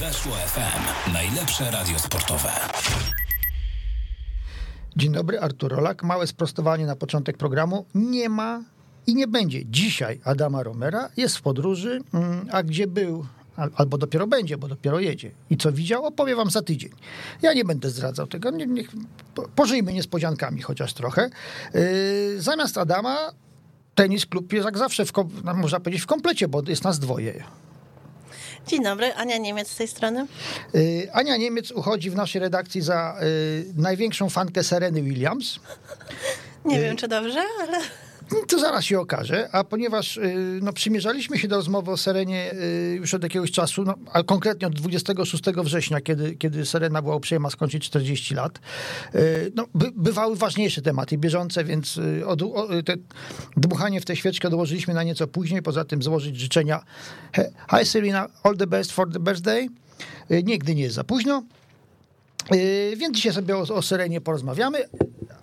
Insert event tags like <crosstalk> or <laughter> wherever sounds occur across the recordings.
Weszło FM. Najlepsze radio sportowe. Dzień dobry, Artur Rolak. Małe sprostowanie na początek programu. Nie ma i nie będzie dzisiaj Adama Romera. Jest w podróży, mm, a gdzie był, albo dopiero będzie, bo dopiero jedzie. I co widział, opowie wam za tydzień. Ja nie będę zdradzał tego. Nie, niech, pożyjmy niespodziankami chociaż trochę. Yy, zamiast Adama tenis klub jest jak zawsze, w, no, można powiedzieć, w komplecie, bo jest nas dwoje. Dzień dobry, Ania Niemiec z tej strony. Yy, Ania Niemiec uchodzi w naszej redakcji za yy, największą fankę Sereny Williams. Nie wiem, czy dobrze, ale... To zaraz się okaże, a ponieważ y, no, przymierzaliśmy się do rozmowy o Serenie y, już od jakiegoś czasu, no, a konkretnie od 26 września, kiedy, kiedy Serena była uprzejma skończyć 40 lat, y, no, by, bywały ważniejsze tematy bieżące, więc od, o, te, dmuchanie w tę świeczkę dołożyliśmy na nieco później, poza tym złożyć życzenia Hi Serena, all the best for the birthday. Nigdy nie jest za późno. Więc dzisiaj sobie o, o Serenie porozmawiamy,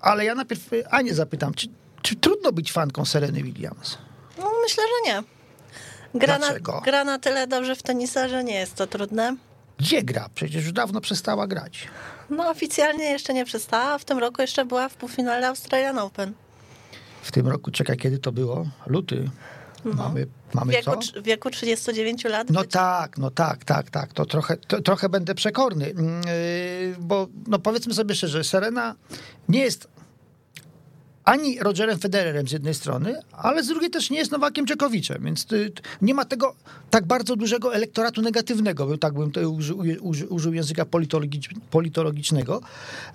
ale ja najpierw Anię zapytam, czy czy trudno być fanką Sereny Williams? No, myślę, że nie. Gra na, gra na tyle dobrze w tenisa, że nie jest to trudne. Gdzie gra? Przecież już dawno przestała grać. No oficjalnie jeszcze nie przestała, w tym roku jeszcze była w półfinale Australian Open. W tym roku, czekaj, kiedy to było? Luty. No. Mamy, mamy w wieku, co? W wieku 39 lat. No być? tak, no tak, tak, tak. To trochę, to, trochę będę przekorny, yy, bo no powiedzmy sobie szczerze, Serena nie jest ani Rogerem Federerem z jednej strony, ale z drugiej też nie jest Nowakiem Czekowiczem, więc nie ma tego tak bardzo dużego elektoratu negatywnego, tak bym użył, użył, języka politologicznego.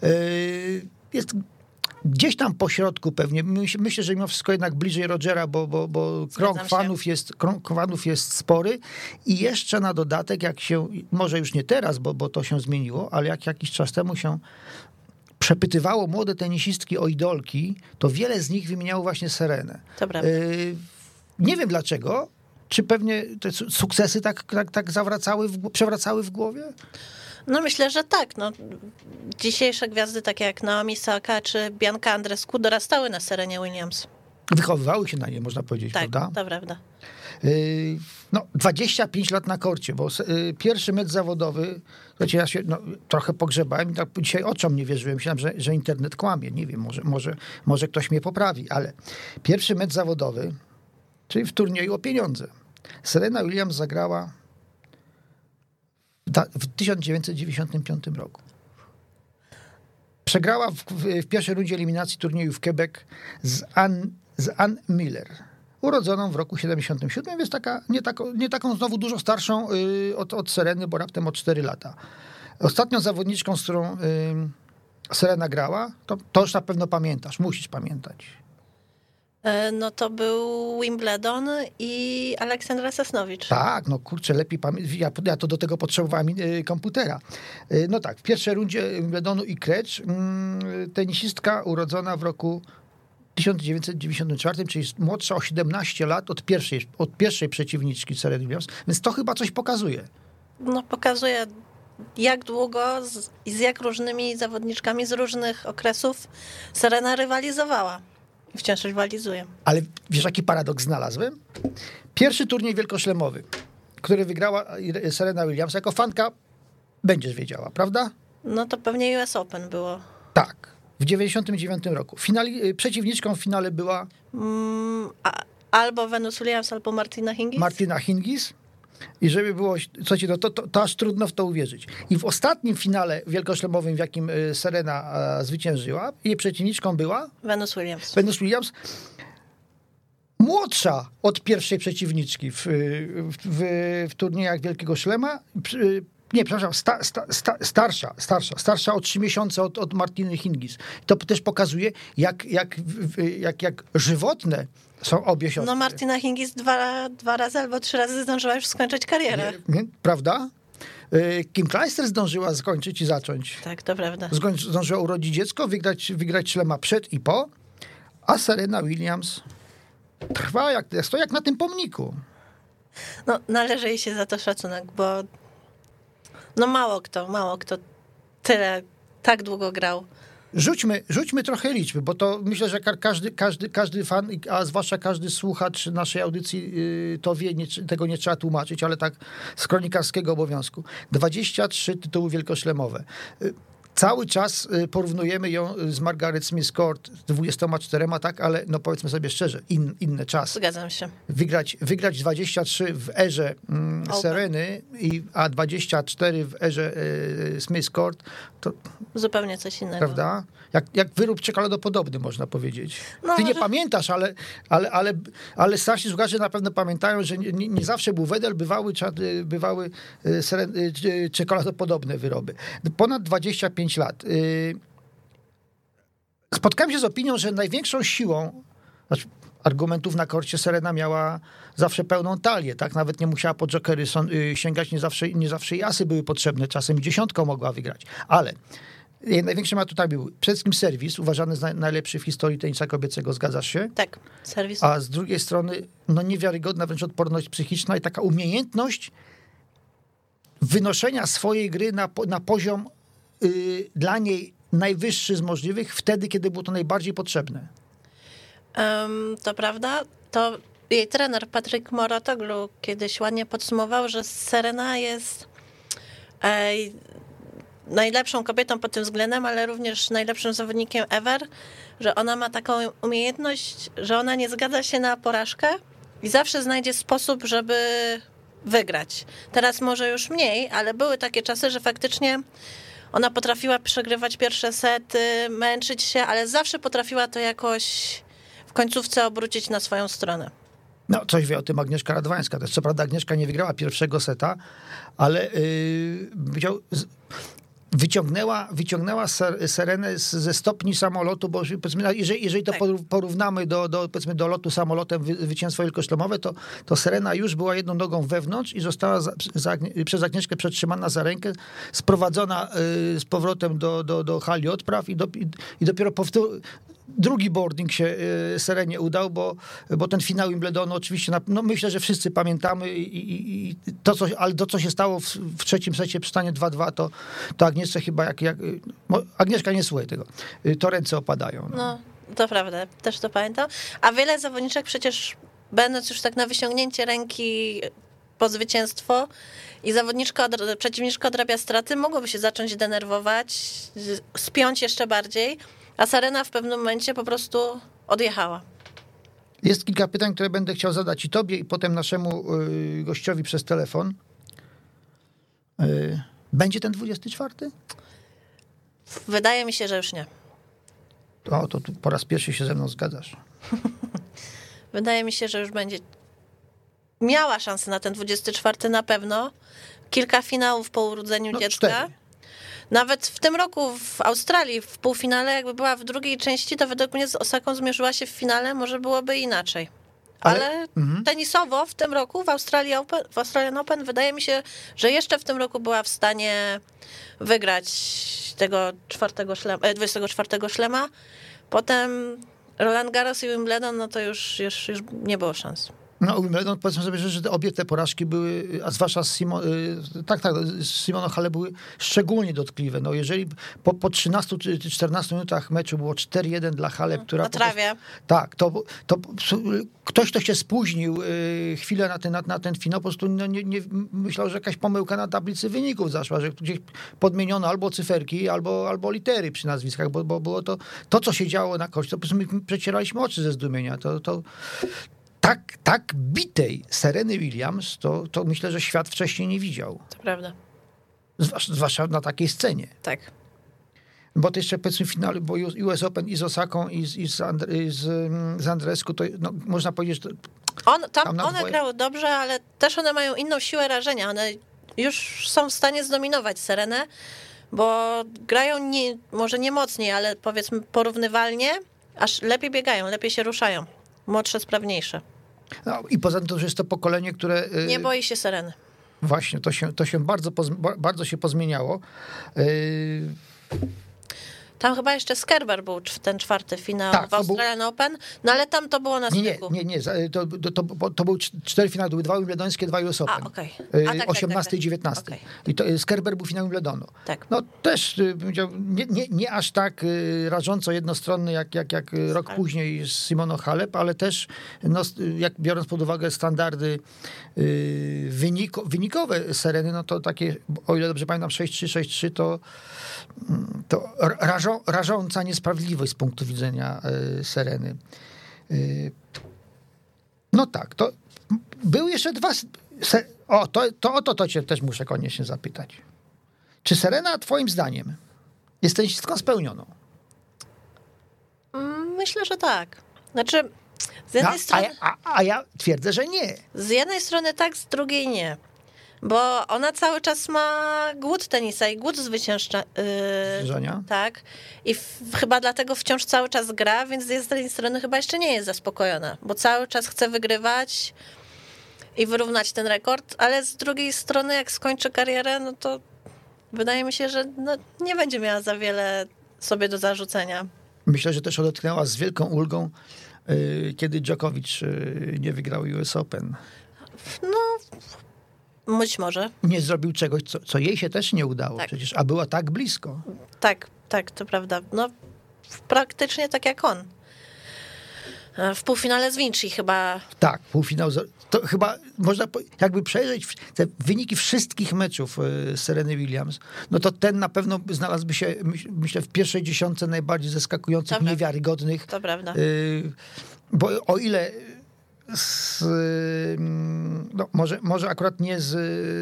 E, jest gdzieś tam po środku pewnie. Myślę, że mimo wszystko jednak bliżej Rogera, bo, bo, bo krąg fanów, jest, krąg fanów jest spory i jeszcze na dodatek, jak się, może już nie teraz, bo, bo to się zmieniło, ale jak jakiś czas temu się przepytywało młode tenisistki o idolki, to wiele z nich wymieniało właśnie Serenę. Prawda. Y, nie wiem dlaczego. Czy pewnie te sukcesy tak, tak, tak zawracały, w, przewracały w głowie? No myślę, że tak. No, dzisiejsze gwiazdy takie jak Naomi Saka czy Bianca Andrescu dorastały na Serenie Williams. Wychowywały się na nie, można powiedzieć, tak, prawda? to prawda. Y, no, 25 lat na korcie, bo y, pierwszy mecz zawodowy, ja się no, trochę pogrzebałem i tak dzisiaj oczom nie wierzyłem. Myślałem, że, że internet kłamie. Nie wiem, może, może, może ktoś mnie poprawi, ale pierwszy mecz zawodowy, czyli w turnieju o pieniądze. Serena Williams zagrała w 1995 roku. Przegrała w, w, w pierwszej rundzie eliminacji turnieju w Quebec z Ann, z Miller urodzoną w roku 77, więc taka, nie, taką, nie taką znowu dużo starszą y, od, od Sereny, bo raptem o 4 lata. Ostatnią zawodniczką, z którą y, Serena grała, to, to już na pewno pamiętasz, musisz pamiętać. E, no to był Wimbledon i Aleksandra Sosnowicz. Tak, no kurczę, lepiej pamiętam. Ja, ja, to do tego potrzebowałem y, komputera. Y, no tak, w pierwszej rundzie Wimbledonu i Krecz, mm, tenisistka urodzona w roku 1994, czyli młodsza o 17 lat od pierwszej, od pierwszej przeciwniczki Serena Williams, więc to chyba coś pokazuje. No pokazuje jak długo z, i z jak różnymi zawodniczkami z różnych okresów Serena rywalizowała. I wciąż rywalizuje. Ale wiesz, jaki paradoks znalazłem? Pierwszy turniej wielkoszlemowy, który wygrała Serena Williams, jako fanka będziesz wiedziała, prawda? No to pewnie US Open było. Tak w 99 roku. Finali, y, przeciwniczką w finale była... Mm, a, albo Venus Williams, albo Martina Hingis? Martina Hingis. I żeby było, słuchajcie, no to, to, to, aż trudno w to uwierzyć. I w ostatnim finale wielkoszlemowym, w jakim y, Serena zwyciężyła, jej przeciwniczką była... Venus Williams. Venus Williams. Młodsza od pierwszej przeciwniczki w, w, w, w turniejach Wielkiego Szlema, nie, przepraszam, sta, sta, sta, starsza, starsza, starsza o trzy miesiące od, od Martiny Hingis. To też pokazuje, jak, jak, jak, jak żywotne są obie siostry. No Martina Hingis dwa, dwa razy albo trzy razy zdążyła już skończyć karierę. Nie, nie, prawda? Y, Kim Kleister zdążyła skończyć i zacząć. Tak, to prawda. Zdążyła urodzić dziecko, wygrać, wygrać szlema przed i po, a Serena Williams trwa jak, jak na tym pomniku. No, należy jej się za to szacunek, bo no mało kto, mało kto tyle, tak długo grał Rzućmy, rzućmy trochę liczby, bo to myślę, że ka- każdy, każdy, każdy fan, a zwłaszcza każdy słuchacz naszej audycji yy, to wie, nie, tego nie trzeba tłumaczyć, ale tak z kronikarskiego obowiązku. 23 tytuły wielkoszlemowe. Cały czas y, porównujemy ją z Margaret Smith Court z 24, tak, ale no powiedzmy sobie szczerze, in, inne czasy. Zgadzam się. Wygrać, wygrać 23 w erze mm. Sereny, i, a 24 w erze y, Smith Court, to Zupełnie coś innego. prawda? Jak, jak wyrób czekoladopodobny, można powiedzieć. No, Ty nie pamiętasz, ale, ale, ale, ale starsi słuchacze na pewno pamiętają, że nie, nie zawsze był wedel, bywały, y, bywały y, seren, y, y, czekoladopodobne wyroby. Ponad 25 lat. Y, Spotkałem się z opinią, że największą siłą znaczy argumentów na korcie Serena miała zawsze pełną talię, tak? Nawet nie musiała po jokery y, sięgać, nie zawsze, nie zawsze i asy były potrzebne, czasem i dziesiątką mogła wygrać. Ale jej największym atutem był przede wszystkim serwis, uważany za najlepszy w historii tenisa kobiecego, zgadzasz się? Tak, serwis. A z drugiej strony, no niewiarygodna wręcz odporność psychiczna i taka umiejętność wynoszenia swojej gry na, na poziom y, dla niej najwyższy z możliwych, wtedy, kiedy było to najbardziej potrzebne. Em, to prawda. To jej trener Patryk Moratoglu kiedyś ładnie podsumował, że Serena jest ej, najlepszą kobietą pod tym względem, ale również najlepszym zawodnikiem ever, że ona ma taką umiejętność, że ona nie zgadza się na porażkę i zawsze znajdzie sposób, żeby wygrać. Teraz może już mniej, ale były takie czasy, że faktycznie ona potrafiła przegrywać pierwsze sety, męczyć się, ale zawsze potrafiła to jakoś w końcówce obrócić na swoją stronę. No, coś wie o tym Agnieszka Radwańska. Też co prawda Agnieszka nie wygrała pierwszego seta, ale yy, wyciągnęła, wyciągnęła Ser- Serenę ze stopni samolotu, bo jeżeli, jeżeli to Tak. poró- porównamy do, do, powiedzmy, do lotu samolotem wy, zwycięstwo wielkoszlemowe, to, to Serena już była jedną nogą wewnątrz i została za, za, przez Agnieszkę przetrzymana za rękę, sprowadzona yy, z powrotem do, do, do hali odpraw i, do, i dopiero powtór, drugi boarding się y, Serenie udał, bo, bo ten finał Wimbledonu oczywiście, no myślę, że wszyscy pamiętamy i, i, i to, co, ale to, co się stało w, w trzecim secie przy stanie 2-2, to, to Agnieszce chyba jak, jak Agnieszka nie słuchaj tego, y, to ręce opadają. No. No, to prawda, też to pamiętam. A wiele zawodniczek przecież, będąc już tak na wyciągnięcie ręki po zwycięstwo i zawodniczka, przeciwniczka odrabia straty, mogłoby się zacząć denerwować, spiąć jeszcze bardziej, a Sarena w pewnym momencie po prostu odjechała. Jest kilka pytań, które będę chciał zadać i tobie i potem naszemu y, gościowi przez telefon. Y, będzie ten 24? Wydaje mi się, że już nie. O, to po raz pierwszy się ze mną zgadzasz. <laughs> Wydaje mi się, że już będzie miała szansę na ten 24 na pewno. Kilka finałów po urodzeniu No, dziecka. cztery. Nawet w tym roku w Australii w półfinale, jakby była w drugiej części, to według mnie z Osaką zmierzyła się w finale, może byłoby inaczej. Ale- Ale, Mhm. tenisowo w tym roku w Australii Open, w Australian Open wydaje mi się, że jeszcze w tym roku była w stanie wygrać tego czwartego szlema, e, 24 szlema. Potem Roland Garros i Wimbledon, no to już, już, już nie było szans. No, Wimbledon, powiedzmy sobie, że, że obie te porażki były, a zwłaszcza z Simo, y, tak, tak, z Simono Hale były szczególnie dotkliwe. No, jeżeli po, po 13 czy 14 minutach meczu było 4-1 dla Hale, która... Na po prostu- trawie. Tak, to, to ktoś, kto się spóźnił y, chwilę na ten, na, na ten finał, po prostu no, nie, nie, myślał, że jakaś pomyłka na tablicy wyników zaszła, że gdzieś podmieniono albo cyferki, albo, albo litery przy nazwiskach, bo, bo było to, to, co się działo na kości, to po prostu my przecieraliśmy oczy ze zdumienia. To, to, tak, tak bitej Sereny Williams, to, to myślę, że świat wcześniej nie widział. To prawda. Zwłasz- Zwłaszcza na takiej scenie. Tak. Bo to jeszcze powiedzmy w finale, bo US Open i z Osaką i z, i z, z, mm, z Andresku, to no, można powiedzieć, że On, tam, Tam one dwoje. grały dobrze, ale też one mają inną siłę rażenia. One już są w stanie zdominować Serenę, bo grają nie, może nie mocniej, ale powiedzmy porównywalnie, aż lepiej biegają, lepiej się ruszają. Młodsze, sprawniejsze. No, I poza tym to, że jest to pokolenie, które y, Nie boi się Sereny. właśnie to się, to się bardzo, bardzo się pozmieniało. Y, Tam chyba jeszcze Skerber był cz- ten czwarty finał Tak, w to był- Australian Open, no ale tam to było na Nie, nie, styku. nie, nie. za- To, to, to, to były cz- cztery finały, były dwa Wimbledońskie, dwa US Open. A, okej. Y, A, tak, tak, 18 tak, i 19. okej. I to y, Skerber był finałem Wimbledonu. Tak. No też y, nie, nie, nie aż tak y, rażąco jednostronny jak, jak, jak y, rok Tak. później z Simono Halep, ale też no, jak biorąc pod uwagę standardy y, wyniko, wynikowe Sereny, no to takie, o ile dobrze pamiętam, 6-3, 6-3 to to rażą, rażąca niesprawiedliwość z punktu widzenia y, Sereny. Y, No tak, to były jeszcze dwa. o, to, to o to, to cię też muszę koniecznie zapytać. Czy Serena, twoim zdaniem, jest teniskistką spełnioną? Mm, Myślę, że tak. Znaczy, z A, jednej a, strony... ja- a, a ja twierdzę, że nie. Z jednej strony tak, z drugiej nie. Bo ona cały czas ma głód tenisa i głód zwyciężcza. Yy, Żenia? tak. I chyba dlatego wciąż cały czas gra, więc z jednej strony chyba jeszcze nie jest zaspokojona, bo cały czas chce wygrywać i wyrównać ten rekord, ale z drugiej strony, jak skończy karierę, no to wydaje mi się, że no, nie będzie miała za wiele sobie do zarzucenia. Myślę, że też odetchnęła z wielką ulgą, y, kiedy Djokovic y, nie wygrał US Open. Być może. Nie zrobił czegoś, co, co jej się też nie udało Tak. przecież, a była tak blisko. Tak, tak, to prawda. No, praktycznie tak jak on. E, W półfinale z Vinci chyba. Tak, półfinał. To chyba można jakby przejrzeć te wyniki wszystkich meczów y, Sereny Williams, no to ten na pewno znalazłby się, myśl- myślę, w pierwszej dziesiątce najbardziej zaskakujących, Dobra. niewiarygodnych. To prawda. Y, Bo o ile z, no może, może akurat nie z,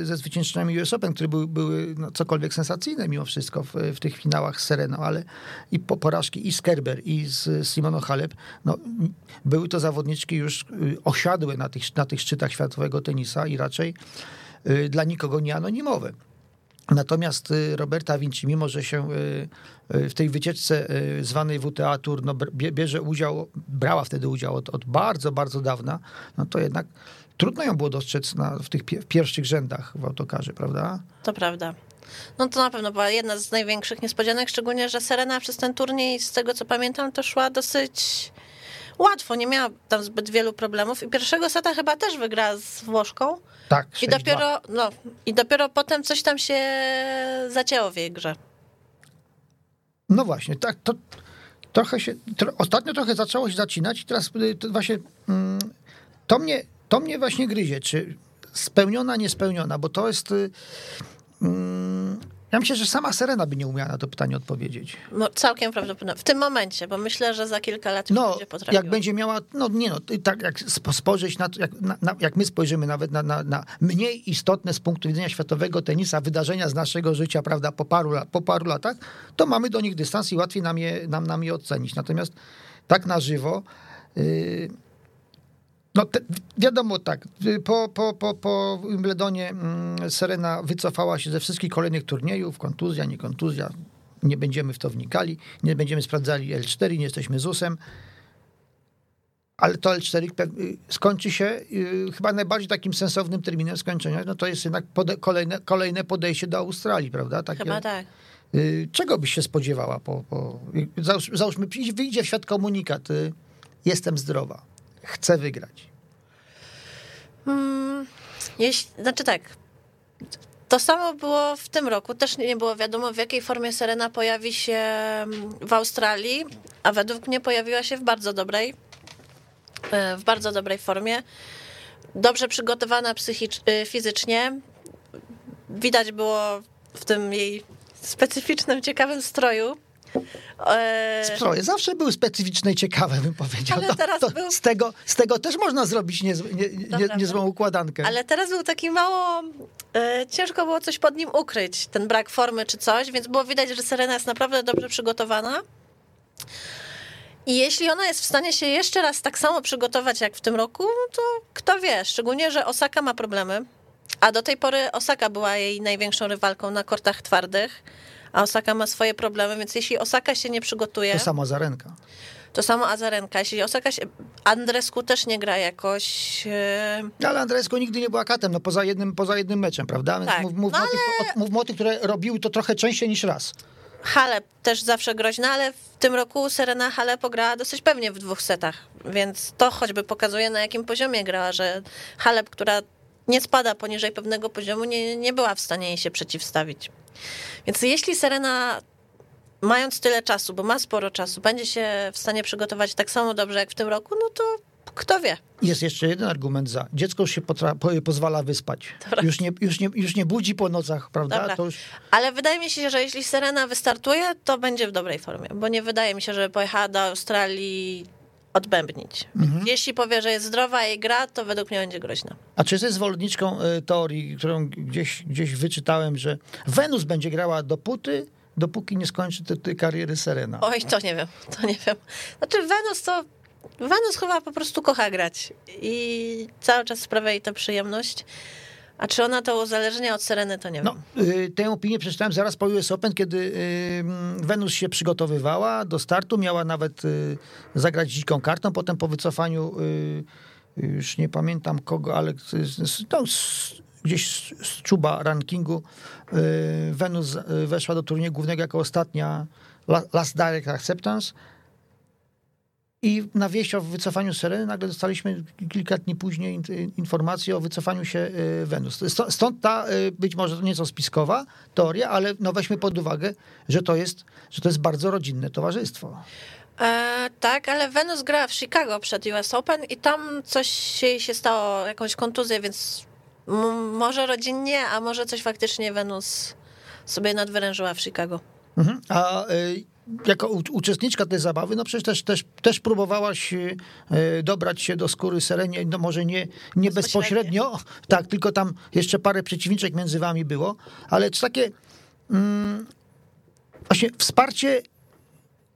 ze zwyciężcami US Open, które były, były no, cokolwiek sensacyjne mimo wszystko w, w tych finałach z ale i po porażki i z Kerber i z Simono Halep, no, były to zawodniczki już y, osiadłe na tych, na tych szczytach światowego tenisa i raczej y, dla nikogo nie anonimowe. Natomiast y, Roberta Vinci, mimo że się y, y, w tej wycieczce zwanej WTA Tour no, bierze udział, brała wtedy udział od, od bardzo, bardzo dawna, no to jednak trudno ją było dostrzec na, w tych w pierwszych rzędach w autokarze, prawda? To prawda. No to na pewno była jedna z największych niespodzianek, szczególnie, że Serena przez ten turniej, z tego co pamiętam, to szła dosyć łatwo. Nie miała tam zbyt wielu problemów. I pierwszego seta chyba też wygrała z Włoszką. Tak, I 6-2. dopiero, no, I dopiero potem coś tam się zacięło w jej grze. No właśnie, tak, to trochę się, tro, ostatnio trochę zaczęło się zacinać i teraz y, to właśnie mm, to mnie, to mnie właśnie gryzie, czy spełniona, niespełniona, bo to jest y, mm, ja myślę, że sama Serena by nie umiała na to pytanie odpowiedzieć. No, całkiem prawdopodobne. W tym momencie, bo myślę, że za kilka lat No, będzie potrafiła. jak będzie miała, no nie no, tak jak spo- spojrzeć na to, jak, na, na, jak my spojrzymy nawet na, na, na mniej istotne z punktu widzenia światowego tenisa wydarzenia z naszego życia, prawda, po paru, po paru latach, to mamy do nich dystans i łatwiej nam je, nam, nam je ocenić. Natomiast tak na żywo, yy, no te, wiadomo tak, y, po, po, po, po Wimbledonie mm, Serena wycofała się ze wszystkich kolejnych turniejów, kontuzja, nie kontuzja, nie będziemy w to wnikali, nie będziemy sprawdzali L4, nie jesteśmy ZUS-em, ale to L4 pew- y, skończy się y, chyba najbardziej takim sensownym terminem skończenia, no to jest jednak pode, kolejne, kolejne podejście do Australii, prawda? Takie, Chyba tak. Czego byś się spodziewała? Po, po, załóż, załóżmy, wyjdzie w świat komunikat, jestem zdrowa, chcę wygrać. Mm, jeśli, znaczy tak. To samo było w tym roku. Też nie było wiadomo, w jakiej formie Serena pojawi się mm, w Australii, a według mnie pojawiła się w bardzo dobrej, e, w bardzo dobrej formie. Dobrze przygotowana psychicz, e, fizycznie. Widać było w tym jej specyficznym, ciekawym stroju. Stroje zawsze były specyficzne i ciekawe, bym powiedział. Ale To- teraz to był- z, tego, z tego też można zrobić nie, nie, niezłą układankę. Ale teraz był taki mało. E, ciężko było coś pod nim ukryć, ten brak formy czy coś, więc było widać, że Serena jest naprawdę dobrze przygotowana. I jeśli ona jest w stanie się jeszcze raz tak samo przygotować jak w tym roku, no to kto wie, szczególnie, że Osaka ma problemy. A do tej pory Osaka była jej największą rywalką na kortach twardych, a Osaka ma swoje problemy, więc jeśli Osaka się nie przygotuje, To sama Zarenka. to samo Azarenka. Jeśli Osaka się... Andresku też nie gra jakoś... No, Ale Andresko nigdy nie była katem, no poza jednym, poza jednym meczem, prawda? Więc Tak. Mów, mówmy, No tych, o, mówmy o tych, które robiły to trochę częściej niż raz. Halep też zawsze groźna, ale w tym roku Serena Halep pograła dosyć pewnie w dwóch setach, więc to choćby pokazuje na jakim poziomie grała, że Halep, która nie spada poniżej pewnego poziomu, nie, nie była w stanie jej się przeciwstawić. Więc jeśli Serena mając tyle czasu, bo ma sporo czasu, będzie się w stanie przygotować tak samo dobrze jak w tym roku, no to kto wie. Jest jeszcze jeden argument za. Dziecko już się potra- po, pozwala wyspać. Już nie, już, nie, już nie budzi po nocach, prawda? Już... Ale wydaje mi się, że jeśli Serena wystartuje, to będzie w dobrej formie, bo nie wydaje mi się, że pojechała do Australii odbębnić. Mhm. Jeśli powie, że jest zdrowa i gra, to według mnie będzie groźna. A czy jesteś zwolenniczką y, teorii, którą gdzieś, gdzieś wyczytałem, że Wenus będzie grała dopóty, dopóki nie skończy tej, tej kariery Serena? Oj, to nie wiem, to nie wiem. Znaczy Wenus to Wenus chyba po prostu kocha grać i cały czas sprawia jej to przyjemność. A czy ona to uzależnia od Sereny, to nie no, wiem. Y, tę opinię przeczytałem zaraz po US Open, kiedy y, Wenus się przygotowywała do startu, miała nawet y, zagrać dziką kartą, potem po wycofaniu już nie pamiętam kogo, ale no, gdzieś z czuba rankingu Wenus weszła do turnieju głównego jako ostatnia last direct acceptance i na wieść o wycofaniu Sereny nagle dostaliśmy kilka dni później informację o wycofaniu się y, Wenus. Stąd ta y, być może nieco spiskowa teoria, ale no weźmy pod uwagę, że to jest, że to jest bardzo rodzinne towarzystwo. E, tak, ale Wenus gra w Chicago przed US Open i tam coś jej się stało, jakąś kontuzję, więc może rodzinnie, a może coś faktycznie Wenus sobie nadwyrężyła w Chicago. Mhm. A y, jako uczestniczka tej zabawy, no przecież też, też, też próbowałaś e, dobrać się do skóry Serenie, no może nie, nie bezpośrednio, tak, tylko tam jeszcze parę przeciwniczek między wami było, ale czy takie mm, właśnie wsparcie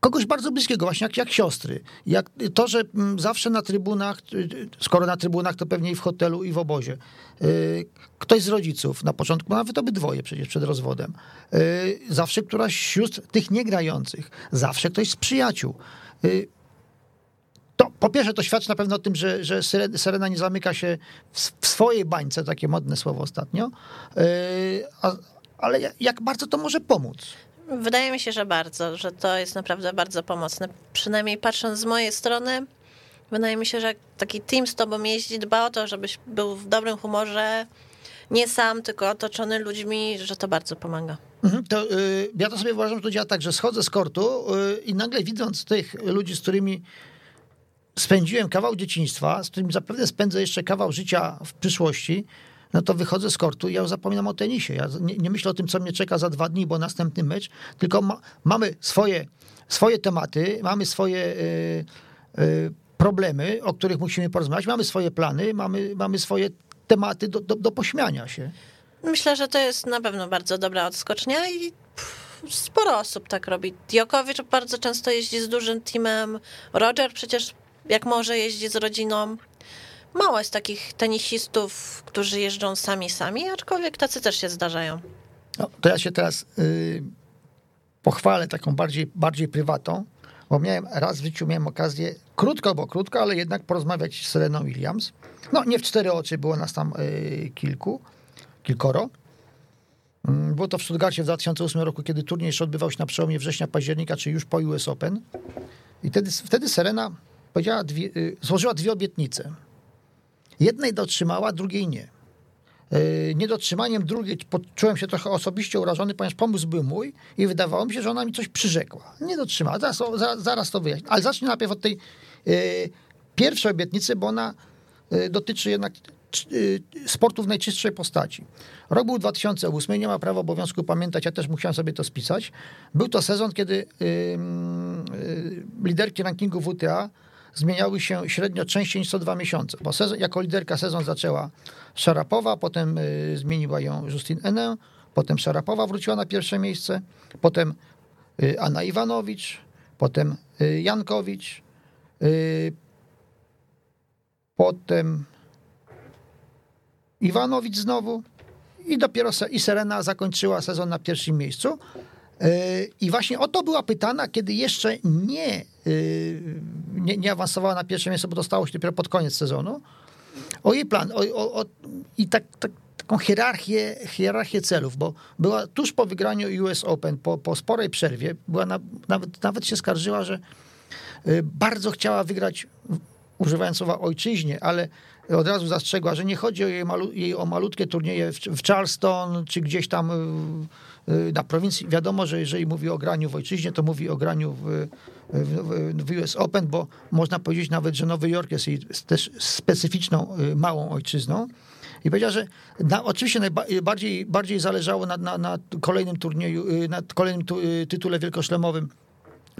kogoś bardzo bliskiego, właśnie jak, jak siostry. Jak to, że mm, zawsze na trybunach, y, y, skoro na trybunach, to pewnie i w hotelu, i w obozie. Y, ktoś z rodziców, na początku nawet obydwoje przecież przed rozwodem. Zawsze któraś z sióstr tych niegrających. Zawsze ktoś z przyjaciół. To, po pierwsze, to świadczy na pewno o tym, że, że Serena nie zamyka się w, w swojej bańce, takie modne słowo ostatnio, ale jak bardzo to może pomóc. Wydaje mi się, że bardzo, że to jest naprawdę bardzo pomocne. Przynajmniej patrząc z mojej strony, wydaje mi się, że taki team z tobą jeździ, dba o to, żebyś był w dobrym humorze, nie sam, tylko otoczony ludźmi, że to bardzo pomaga. Mhm, to, y, ja to sobie uważam, że to działa tak, że schodzę z kortu y, i nagle widząc tych ludzi, z którymi spędziłem kawał dzieciństwa, z którymi zapewne spędzę jeszcze kawał życia w przyszłości, no to wychodzę z kortu i ja zapominam o tenisie. Ja nie, nie, myślę o tym, co mnie czeka za dwa dni, bo następny mecz, tylko ma, mamy swoje, swoje tematy, mamy swoje y, y, problemy, o których musimy porozmawiać, mamy swoje plany, mamy, mamy swoje tematy do, do, do pośmiania się. Myślę, że to jest na pewno bardzo dobra odskocznia i sporo osób tak robi. Djokowicz bardzo często jeździ z dużym teamem, Roger przecież jak może jeździ z rodziną mało jest takich tenisistów, którzy jeżdżą sami sami, aczkolwiek tacy też się zdarzają. No, to ja się teraz y, pochwalę taką bardziej, bardziej prywatą, bo miałem raz w życiu miałem okazję, krótko, bo krótko, ale jednak porozmawiać z Sereną Williams. No nie w cztery oczy, było nas tam y, kilku, kilkoro. Mm, było to w Stuttgarcie w 2008 roku, kiedy turniej jeszcze odbywał się na przełomie września, października, czyli już po US Open. I wtedy, wtedy Serena powiedziała dwie, y, złożyła dwie obietnice. Jednej dotrzymała, drugiej nie. E, niedotrzymaniem drugiej poczułem się trochę osobiście urażony, ponieważ pomysł był mój i wydawało mi się, że ona mi coś przyrzekła. Nie dotrzymała. Zaraz, zaraz, to wyjaśnię. Ale zacznę najpierw od tej e, pierwszej obietnicy, bo ona e, dotyczy jednak sportu w najczystszej postaci. Rok był 2008, nie ma prawa obowiązku pamiętać, ja też musiałem sobie to spisać. Był to sezon, kiedy liderki rankingu WTA zmieniały się średnio częściej niż co dwa miesiące, bo sezon, jako liderka sezon zaczęła Szarapowa, potem y, zmieniła ją Justin Enę, potem Szarapowa wróciła na pierwsze miejsce, potem y, Anna Iwanowicz, potem y, Jankowicz, y, potem Iwanowicz znowu i dopiero i Serena zakończyła sezon na pierwszym miejscu. I właśnie o to była pytana, kiedy jeszcze nie, y, nie, nie awansowała na pierwsze miejsce, bo dostało się dopiero pod koniec sezonu. O jej plan. O, o, o I tak, tak, taką hierarchię, hierarchię celów, bo była tuż po wygraniu US Open, po, po sporej przerwie, była na, nawet, nawet się skarżyła, że y, bardzo chciała wygrać, używając słowa ojczyźnie, ale od razu zastrzegła, że nie chodzi o jej, malu, jej o malutkie turnieje w, w Charleston, czy gdzieś tam y, y, na prowincji. Wiadomo, że jeżeli mówi o graniu w ojczyźnie, to mówi o graniu w, w, w US Open, bo można powiedzieć nawet, że Nowy Jork jest jej też specyficzną małą ojczyzną. I powiedziała, że na, oczywiście najbardziej bardziej zależało na, na, na kolejnym turnieju, na kolejnym tu, tytule wielkoszlemowym,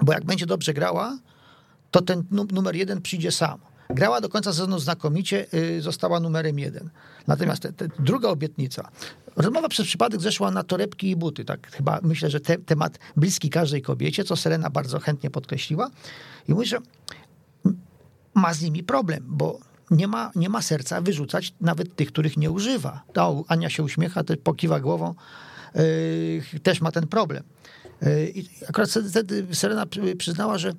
bo jak będzie dobrze grała, to ten numer jeden przyjdzie sam. Grała do końca sezonu znakomicie, została numerem jeden. Natomiast te, te, druga obietnica. Rozmowa przez przypadek zeszła na torebki i buty. Tak chyba myślę, że te, temat bliski każdej kobiecie, co Serena bardzo chętnie podkreśliła. I mówi, że ma z nimi problem, bo nie ma, nie ma serca wyrzucać nawet tych, których nie używa. O, Ania się uśmiecha, też pokiwa głową, yy, też ma ten problem. Yy, I akurat wtedy Serena przyznała, że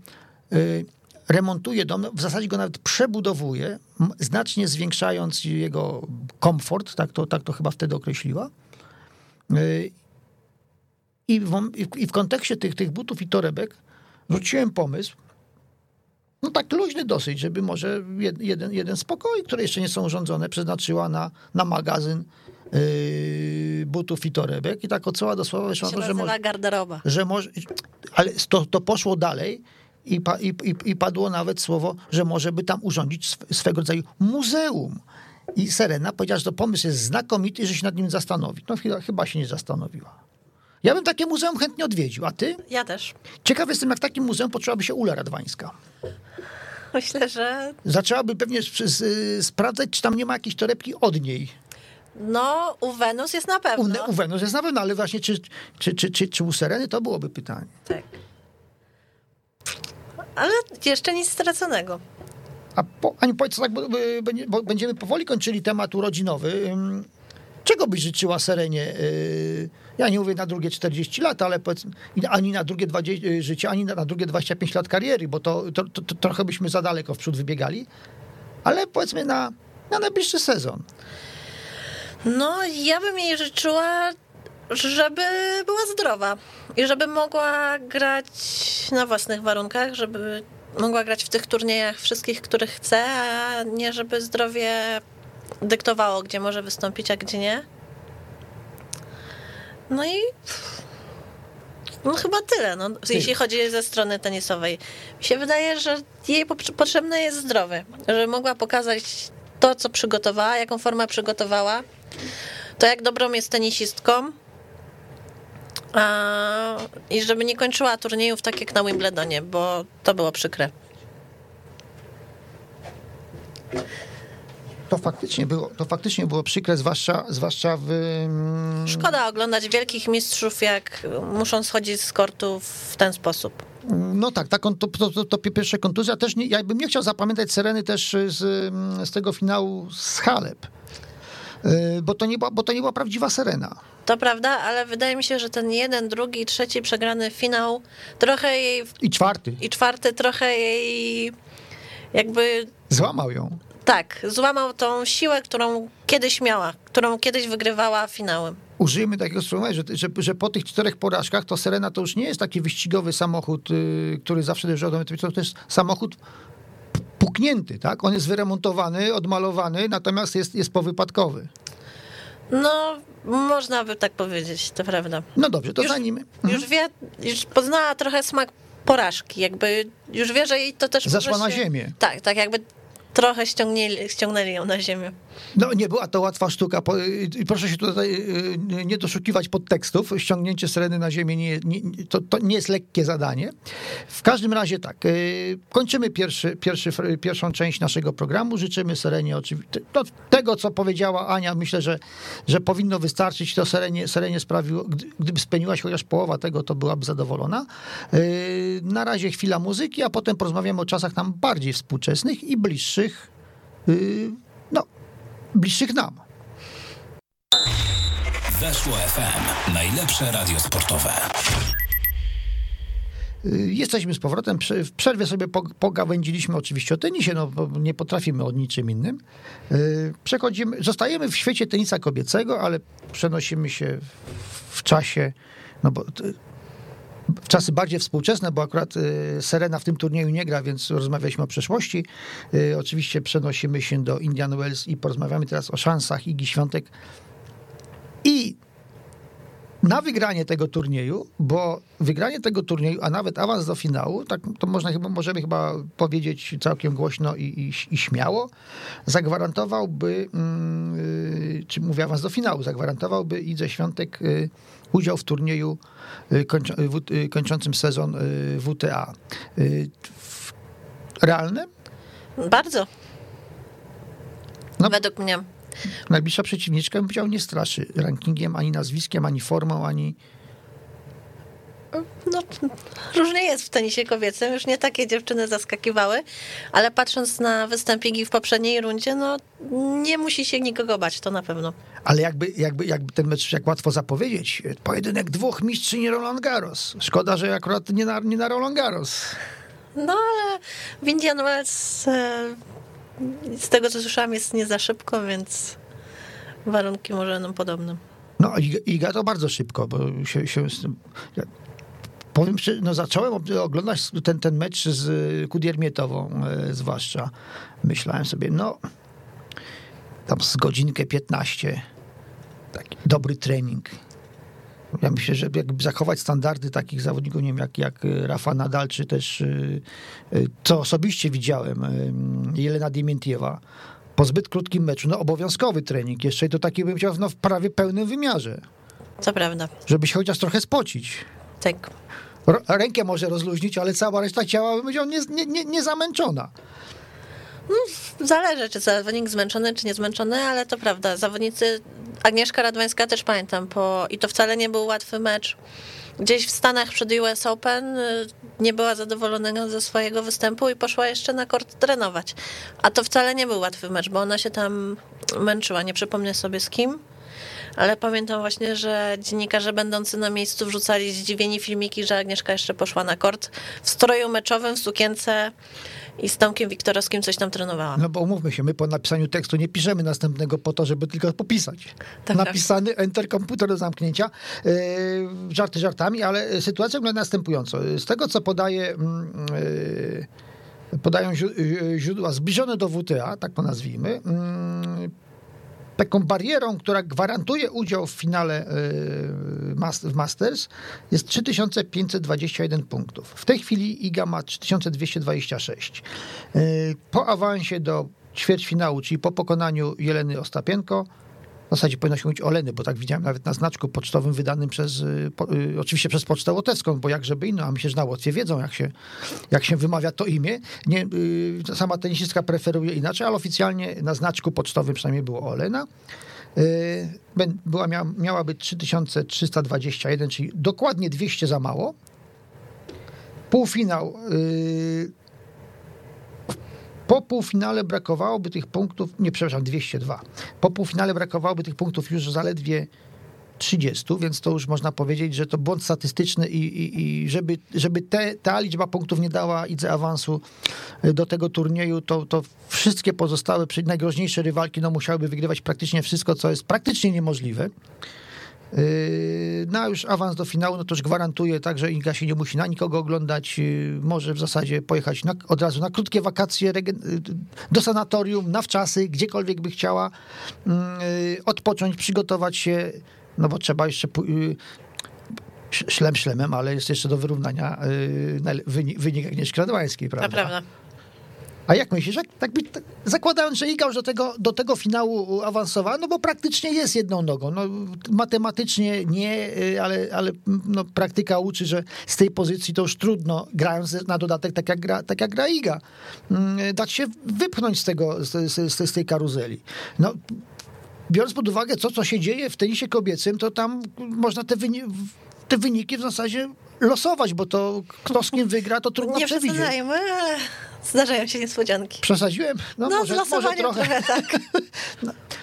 yy, remontuje dom, w zasadzie go nawet przebudowuje, znacznie zwiększając jego komfort, tak to, tak to chyba wtedy określiła. I w, i w kontekście tych, tych butów i torebek rzuciłem pomysł, no tak luźny dosyć, żeby może jeden, jeden spokój, które jeszcze nie są urządzone, przeznaczyła na, na magazyn yy, butów i torebek i tak od słowa do słowa wyszła, że może, garderoba. Że może, ale to, to poszło dalej i, pa, i, i, padło nawet słowo, że może by tam urządzić swego rodzaju muzeum. I Serena powiedziała, że to pomysł jest znakomity, że się nad nim zastanowi. No chyba, chyba się nie zastanowiła. Ja bym takie muzeum chętnie odwiedził, a ty? Ja też. Ciekaw jestem, jak w takim muzeum poczułaby się Ula Radwańska. Myślę, że... Zaczęłaby pewnie sprawdzać, czy tam nie ma jakiejś torebki od niej. No, u Wenus jest na pewno. U, u Wenus jest na pewno, ale właśnie czy, czy, czy, czy, czy u Sereny to byłoby pytanie. Tak. Ale jeszcze nic straconego. A po, Ani, powiedz tak, bo, bo, będziemy powoli kończyli temat urodzinowy. Czego byś życzyła Serenie? Y, ja nie mówię na drugie 40 lat, ale ani na drugie 20, y, życie, ani na drugie 25 lat kariery, bo to, to, to, to trochę byśmy za daleko w przód wybiegali. Ale powiedzmy na, na najbliższy sezon. No, ja bym jej życzyła, żeby była zdrowa i żeby mogła grać na własnych warunkach, żeby mogła grać w tych turniejach wszystkich, których chce, a nie żeby zdrowie dyktowało, gdzie może wystąpić, a gdzie nie. No i no chyba tyle, no, jeśli chodzi ze strony tenisowej. Mi się wydaje, że jej potrzebne jest zdrowie, żeby mogła pokazać to, co przygotowała, jaką formę przygotowała, to jak dobrą jest tenisistką a, i żeby nie kończyła turniejów tak jak na Wimbledonie, bo to było przykre. To faktycznie było, to faktycznie było przykre, zwłaszcza, zwłaszcza w... Mm, Szkoda oglądać wielkich mistrzów, jak muszą schodzić z kortu w ten sposób. No tak, tak to, to, to, pierwsza kontuzja. Też nie, ja bym nie chciał zapamiętać Sereny też z, z tego finału z Halep. Y, bo to, nie była, bo to nie była prawdziwa Serena. To prawda, ale wydaje mi się, że ten jeden, drugi, trzeci przegrany finał trochę jej... I czwarty. I czwarty trochę jej jakby... Złamał ją. Tak, złamał tą siłę, którą kiedyś miała, którą kiedyś wygrywała finałem. Użyjmy takiego sformułowania, że, że, że, po tych czterech porażkach to Serena to już nie jest taki wyścigowy samochód, yy, który zawsze dojeżdżał do mety, to jest samochód puknięty, tak? On jest wyremontowany, odmalowany, natomiast jest, jest powypadkowy. No, można by tak powiedzieć, to prawda. No dobrze, to już, zanim... Mhm. Już wie, już poznała trochę smak porażki, jakby już wie, że jej to też... Zaszła się, na ziemię. Tak, tak, jakby trochę ściągnęli, ściągnęli ją na ziemię. No nie była to łatwa sztuka. I proszę się tutaj y, nie doszukiwać podtekstów. Ściągnięcie Sereny na ziemię nie, nie, to, to nie jest lekkie zadanie. W każdym razie tak, y, kończymy pierwszy, pierwszy, pierwszą część naszego programu. Życzymy Serenie oczywiście no, tego, co powiedziała Ania. Myślę, że, że powinno wystarczyć. To Serenie, Serenie sprawiło, gdyby spełniła się chociaż połowa tego, to byłaby zadowolona. Y, na razie chwila muzyki, a potem porozmawiamy o czasach nam bardziej współczesnych i bliższych no, bliższych nam. Weszło FM. Najlepsze radio sportowe. Y, Jesteśmy z powrotem. W przerwie sobie pog- pogawędziliśmy oczywiście o tenisie, no bo nie potrafimy o niczym innym. Y, Przechodzimy, zostajemy w świecie tenisa kobiecego, ale przenosimy się w czasie, no bo czasy bardziej współczesne, bo akurat y, Serena w tym turnieju nie gra, więc rozmawialiśmy o przeszłości. Y, Oczywiście przenosimy się do Indian Wells i porozmawiamy teraz o szansach Igi Świątek. I na wygranie tego turnieju, bo wygranie tego turnieju, a nawet awans do finału, tak to można chyba, możemy chyba powiedzieć całkiem głośno i, i, i śmiało, zagwarantowałby, mm, y, czy mówię awans do finału, zagwarantowałby Idze Świątek y, udział w turnieju y, y, y, kończącym sezon WTA. Realne? Bardzo. No. Według mnie. Najbliższa przeciwniczka, bym powiedział, nie straszy rankingiem, ani nazwiskiem, ani formą, ani... No, różnie jest w tenisie kobiecym, już nie takie dziewczyny zaskakiwały, ale patrząc na występ Igi w poprzedniej rundzie, no nie musi się nikogo bać, to na pewno. Ale jakby, jakby, jakby ten mecz, jak łatwo zapowiedzieć, pojedynek dwóch mistrzyni Roland Garros. Szkoda, że akurat nie na, nie na Roland Garros. No ale w Indian Wells e, z tego co słyszałam jest nie za szybko, więc warunki może będą podobne. No Iga, to bardzo szybko, bo się, się powiem no zacząłem oglądać ten, ten mecz z Kudiermietową e, zwłaszcza. Myślałem sobie, no tam z godzinkę 15 taki dobry trening. Ja myślę, że jakby zachować standardy takich zawodników, nie wiem, jak, jak Rafa Nadal, czy też, y, y, co osobiście widziałem, y, Jelena Diemientiewa, po zbyt krótkim meczu, no obowiązkowy trening, jeszcze i to taki bym chciał no, w prawie pełnym wymiarze, Co prawda, żeby się chociaż trochę spocić. tak. Rękę może rozluźnić, ale cała reszta ciała powiedział nie, nie, nie, nie zamęczona. Zależy, czy zawodnik zmęczony, czy niezmęczony, ale to prawda. Zawodnicy, Agnieszka Radwańska też pamiętam, po, i to wcale nie był łatwy mecz. Gdzieś w Stanach przed US Open y, nie była zadowolona ze swojego występu i poszła jeszcze na kort trenować. A to wcale nie był łatwy mecz, bo ona się tam męczyła. Nie przypomnę sobie z kim, ale pamiętam właśnie, że dziennikarze będący na miejscu wrzucali zdziwieni filmiki, że Agnieszka jeszcze poszła na kort w stroju meczowym, w sukience i z Tomkiem Wiktorowskim coś tam trenowała. No bo umówmy się, my po napisaniu tekstu nie piszemy następnego po to, żeby tylko popisać. Tak, Napisany, enter, komputer do zamknięcia. Yy, żarty żartami, ale sytuacja wygląda następująco. Z tego, co podaje, mm, yy, podają źród- yy, źródła zbliżone do WTA, tak to nazwijmy, yy, taką barierą, która gwarantuje udział w finale mas- w Masters jest 3521 punktów. W tej chwili Iga ma 3226. Yy, Po awansie do ćwierćfinału, czyli po pokonaniu Jeleny Ostapienko, w zasadzie powinno się mówić Oleny, bo tak widziałem nawet na znaczku pocztowym wydanym przez, yy, po, yy, oczywiście przez Pocztę Łotewską, bo jak żeby inno, a myślę, że na Łotwie wiedzą, jak się, jak się wymawia to imię. Nie, yy, sama tenisistka preferuje inaczej, ale oficjalnie na znaczku pocztowym przynajmniej było Olena. Była, miała, miała być 3321, czyli dokładnie 200 za mało. Półfinał. Po półfinale brakowałoby tych punktów, nie przepraszam, 202. Po półfinale brakowałoby tych punktów już zaledwie 30, więc to już można powiedzieć, że to błąd statystyczny i, i, i żeby, żeby te, ta liczba punktów nie dała idze awansu y, do tego turnieju, to, to wszystkie pozostałe, najgroźniejsze rywalki no, musiałyby wygrywać praktycznie wszystko, co jest praktycznie niemożliwe. Yy, No już awans do finału, no to już gwarantuje tak, że Iga się nie musi na nikogo oglądać, yy, może w zasadzie pojechać na, od razu na krótkie wakacje yy, do sanatorium, na wczasy, gdziekolwiek by chciała, odpocząć, przygotować się, no bo trzeba jeszcze szlem szlemem, ale jest jeszcze do wyrównania wynik, wynik Agnieszki Radwańskiej, prawda? Naprawdę. A jak myślisz, jak, tak by, tak, zakładając, że Iga już do tego, do tego finału awansowała, no bo praktycznie jest jedną nogą. No, matematycznie nie, y, ale, ale no, praktyka uczy, że z tej pozycji to już trudno, grając na dodatek tak jak gra, tak jak gra Iga, mm, dać się wypchnąć z, tego, z, z, z, tej karuzeli. No, biorąc pod uwagę to, co się dzieje w tenisie kobiecym, to tam można te, wyni- te wyniki w zasadzie losować, bo to kto z kim wygra, to trudno Nie przewidzieć. przesadzajmy, ale zdarzają się niespodzianki. Przesadziłem? No, może, z może losowaniem trochę. trochę tak. <laughs>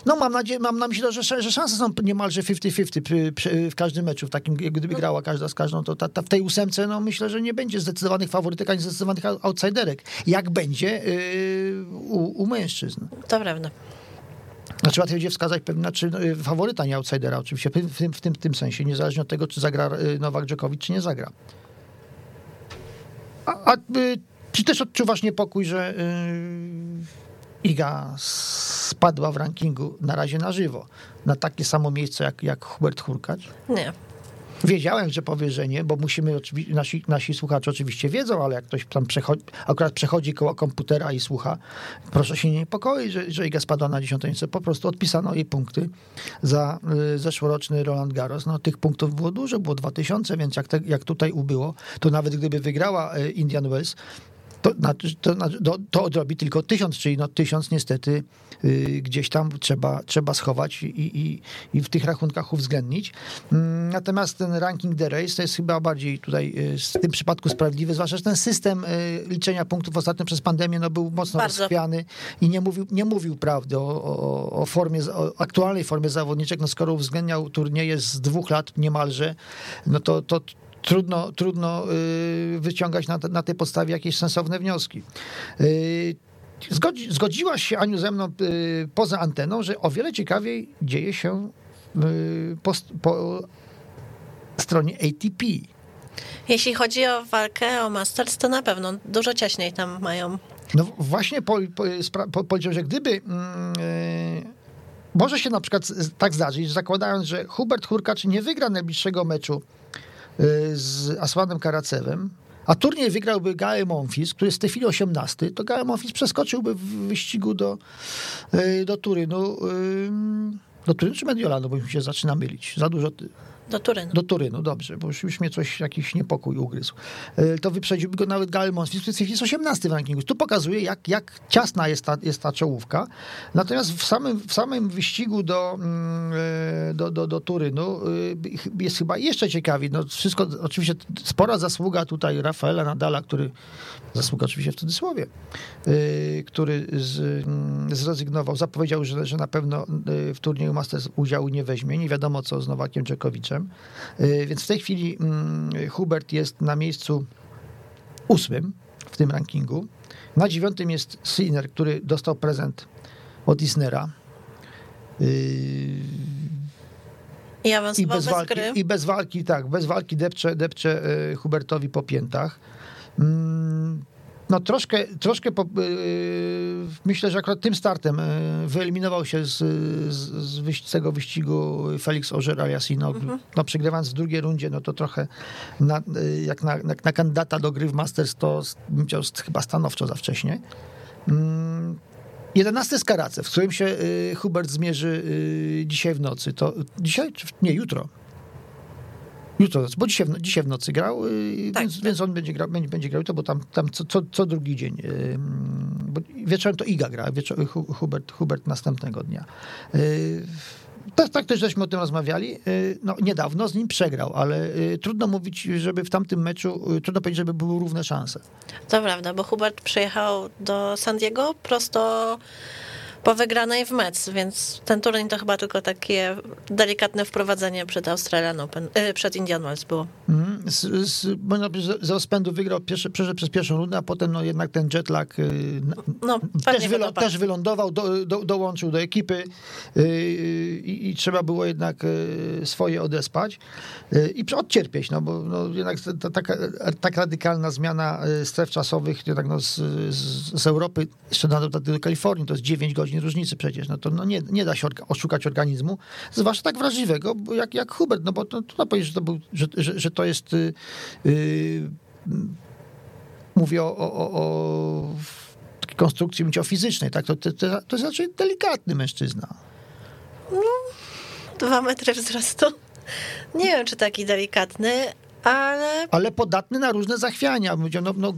No mam nadzieję, mam na myśli, że, że szanse są niemalże 50-50 przy- przy- w każdym meczu. W takim, gdyby grała każda z każdą, to ta, ta, w tej ósemce no myślę, że nie będzie zdecydowanych faworytek ani zdecydowanych ou- outsiderek. Jak będzie yy, u, u mężczyzn. To prawda. Znaczy łatwiej będzie wskazać pewnie, znaczy faworyta, nie outsidera oczywiście, w tym, w tym, w tym sensie, niezależnie od tego, czy zagra y, Nowak Dżokowicz, czy nie zagra. A, a y, czy też odczuwasz niepokój, że y, Iga spadła w rankingu na razie na żywo, na takie samo miejsce jak, jak Hubert Hurkacz? Nie. Wiedziałem, że powie, że nie, bo musimy, nasi, nasi słuchacze oczywiście wiedzą, ale jak ktoś tam przechodzi, akurat przechodzi koło komputera i słucha, proszę się nie niepokoić, że, że Iga spadła na dziesiąte miejsce. Po prostu odpisano jej punkty za y, zeszłoroczny Roland Garros. No, tych punktów było dużo, było 2000, więc jak, te, jak tutaj ubyło, to nawet gdyby wygrała y, Indian Wells, to, znaczy- to, znaczy- to, to odrobi tylko tysiąc, czyli no tysiąc niestety y, gdzieś tam trzeba, trzeba schować i, i, i w tych rachunkach uwzględnić. Mm, Natomiast ten ranking The Race to jest chyba bardziej tutaj y, w tym przypadku sprawiedliwy, zwłaszcza, że ten system y, liczenia punktów ostatnio przez pandemię no, był mocno Bardzo. rozchwiany i nie mówił, nie mówił prawdy o, o, o formie, o aktualnej formie zawodniczek. No, skoro uwzględniał turnieje z dwóch lat niemalże, no to, to trudno, trudno y, wyciągać na, na tej podstawie jakieś sensowne wnioski. Y, Zgodzi, zgodziłaś się, Aniu, ze mną y, poza anteną, że o wiele ciekawiej dzieje się po, po stronie ATP. Jeśli chodzi o walkę o Masters, to na pewno dużo ciaśniej tam mają. No właśnie po, po, po, powiedział, że gdyby mm, y, może się na przykład tak zdarzyć, zakładając, że Hubert Hurkacz nie wygra najbliższego meczu z Asłanem Karacewem, a turniej wygrałby Gael Monfils, który jest w tej chwili 18, to Gael Monfils przeskoczyłby w wyścigu do, y, do Turynu. y, Do Turynu czy Mediolanu, bo mi się zaczyna mylić. Za dużo Do Turynu. do Turynu, dobrze, bo już, już mnie coś, jakiś niepokój ugryzł. E, To wyprzedziłby go nawet który jest 18 w rankingu. Tu pokazuje, jak, jak ciasna jest ta, jest ta czołówka. Natomiast w samym, w samym wyścigu do, mm, e, do, do, do Turynu e, jest chyba jeszcze ciekawiej. No, wszystko, oczywiście spora zasługa tutaj Rafaela Nadala, który, zasługa oczywiście w cudzysłowie, który z, mm, zrezygnował, zapowiedział, że, że na pewno w turnieju Masters udziału nie weźmie. Nie wiadomo co z Nowakiem Dżekowiczem. Y, Więc w tej chwili mm, Hubert jest na miejscu ósmym w tym rankingu. Na dziewiątym jest Sinner, który dostał prezent od Isnera. Y, I I bez, walki. I bez walki, tak, bez walki depcze, depcze y, Hubertowi po piętach. No troszkę, troszkę po, y, myślę, że akurat tym startem y, wyeliminował się z, z, z, tego wyścigu Felix Ożer Aliasino. No przegrywając w drugiej rundzie, no to trochę na, y, jak, na, jak na kandydata do gry w Masters to bym s- chyba stanowczo za wcześnie. Mm, 11 Skaracew, z którym się Hubert zmierzy dzisiaj w nocy. To dzisiaj? czy w- Nie, jutro. Jutro, bo dzisiaj, w- dzisiaj w nocy grał, y, Tak, więc, tak. więc on będzie grał, będzie, będzie grał to, bo tam, tam co, co, co drugi dzień. y, Bo wieczorem to Iga gra, wieczor, Hu- Hubert, Hubert następnego dnia. Y, Tak, tak też żeśmy o tym rozmawiali. Y, No, niedawno z nim przegrał, ale y, trudno mówić, żeby w tamtym meczu, y, trudno powiedzieć, żeby były równe szanse. To prawda, bo Hubert przyjechał do San Diego prosto po wygranej w Mets, więc ten turniej to chyba tylko takie delikatne wprowadzenie przed Australian Open, y, przed Indian Wells było. Mhm. Z, z, z rozpędu wygrał, pierwszy, przeszedł przez pierwszą rundę, a potem no, jednak ten jetlag y, na- No, też, wydopadł. też wylądował, do, do, dołączył do ekipy y, i, trzeba było jednak y, swoje odespać y, i odcierpieć, no bo no, jednak ta, taka, tak radykalna zmiana y, stref czasowych jednak no, z, z, z Europy jeszcze dodatek do Kalifornii, to jest 9 godzin różnicy przecież, no to no, nie, nie da się oszukać organizmu, zwłaszcza tak wrażliwego, jak, jak Hubert, no bo to trudno powiedzieć, że to, był, że, że, że to jest y, y, mówię o, o, o, konstrukcji fizycznej, tak? To, to, to, jest raczej delikatny mężczyzna. Dwa metry wzrostu. Nie wiem, czy taki delikatny, ale Ale podatny na różne zachwiania. No, no, y,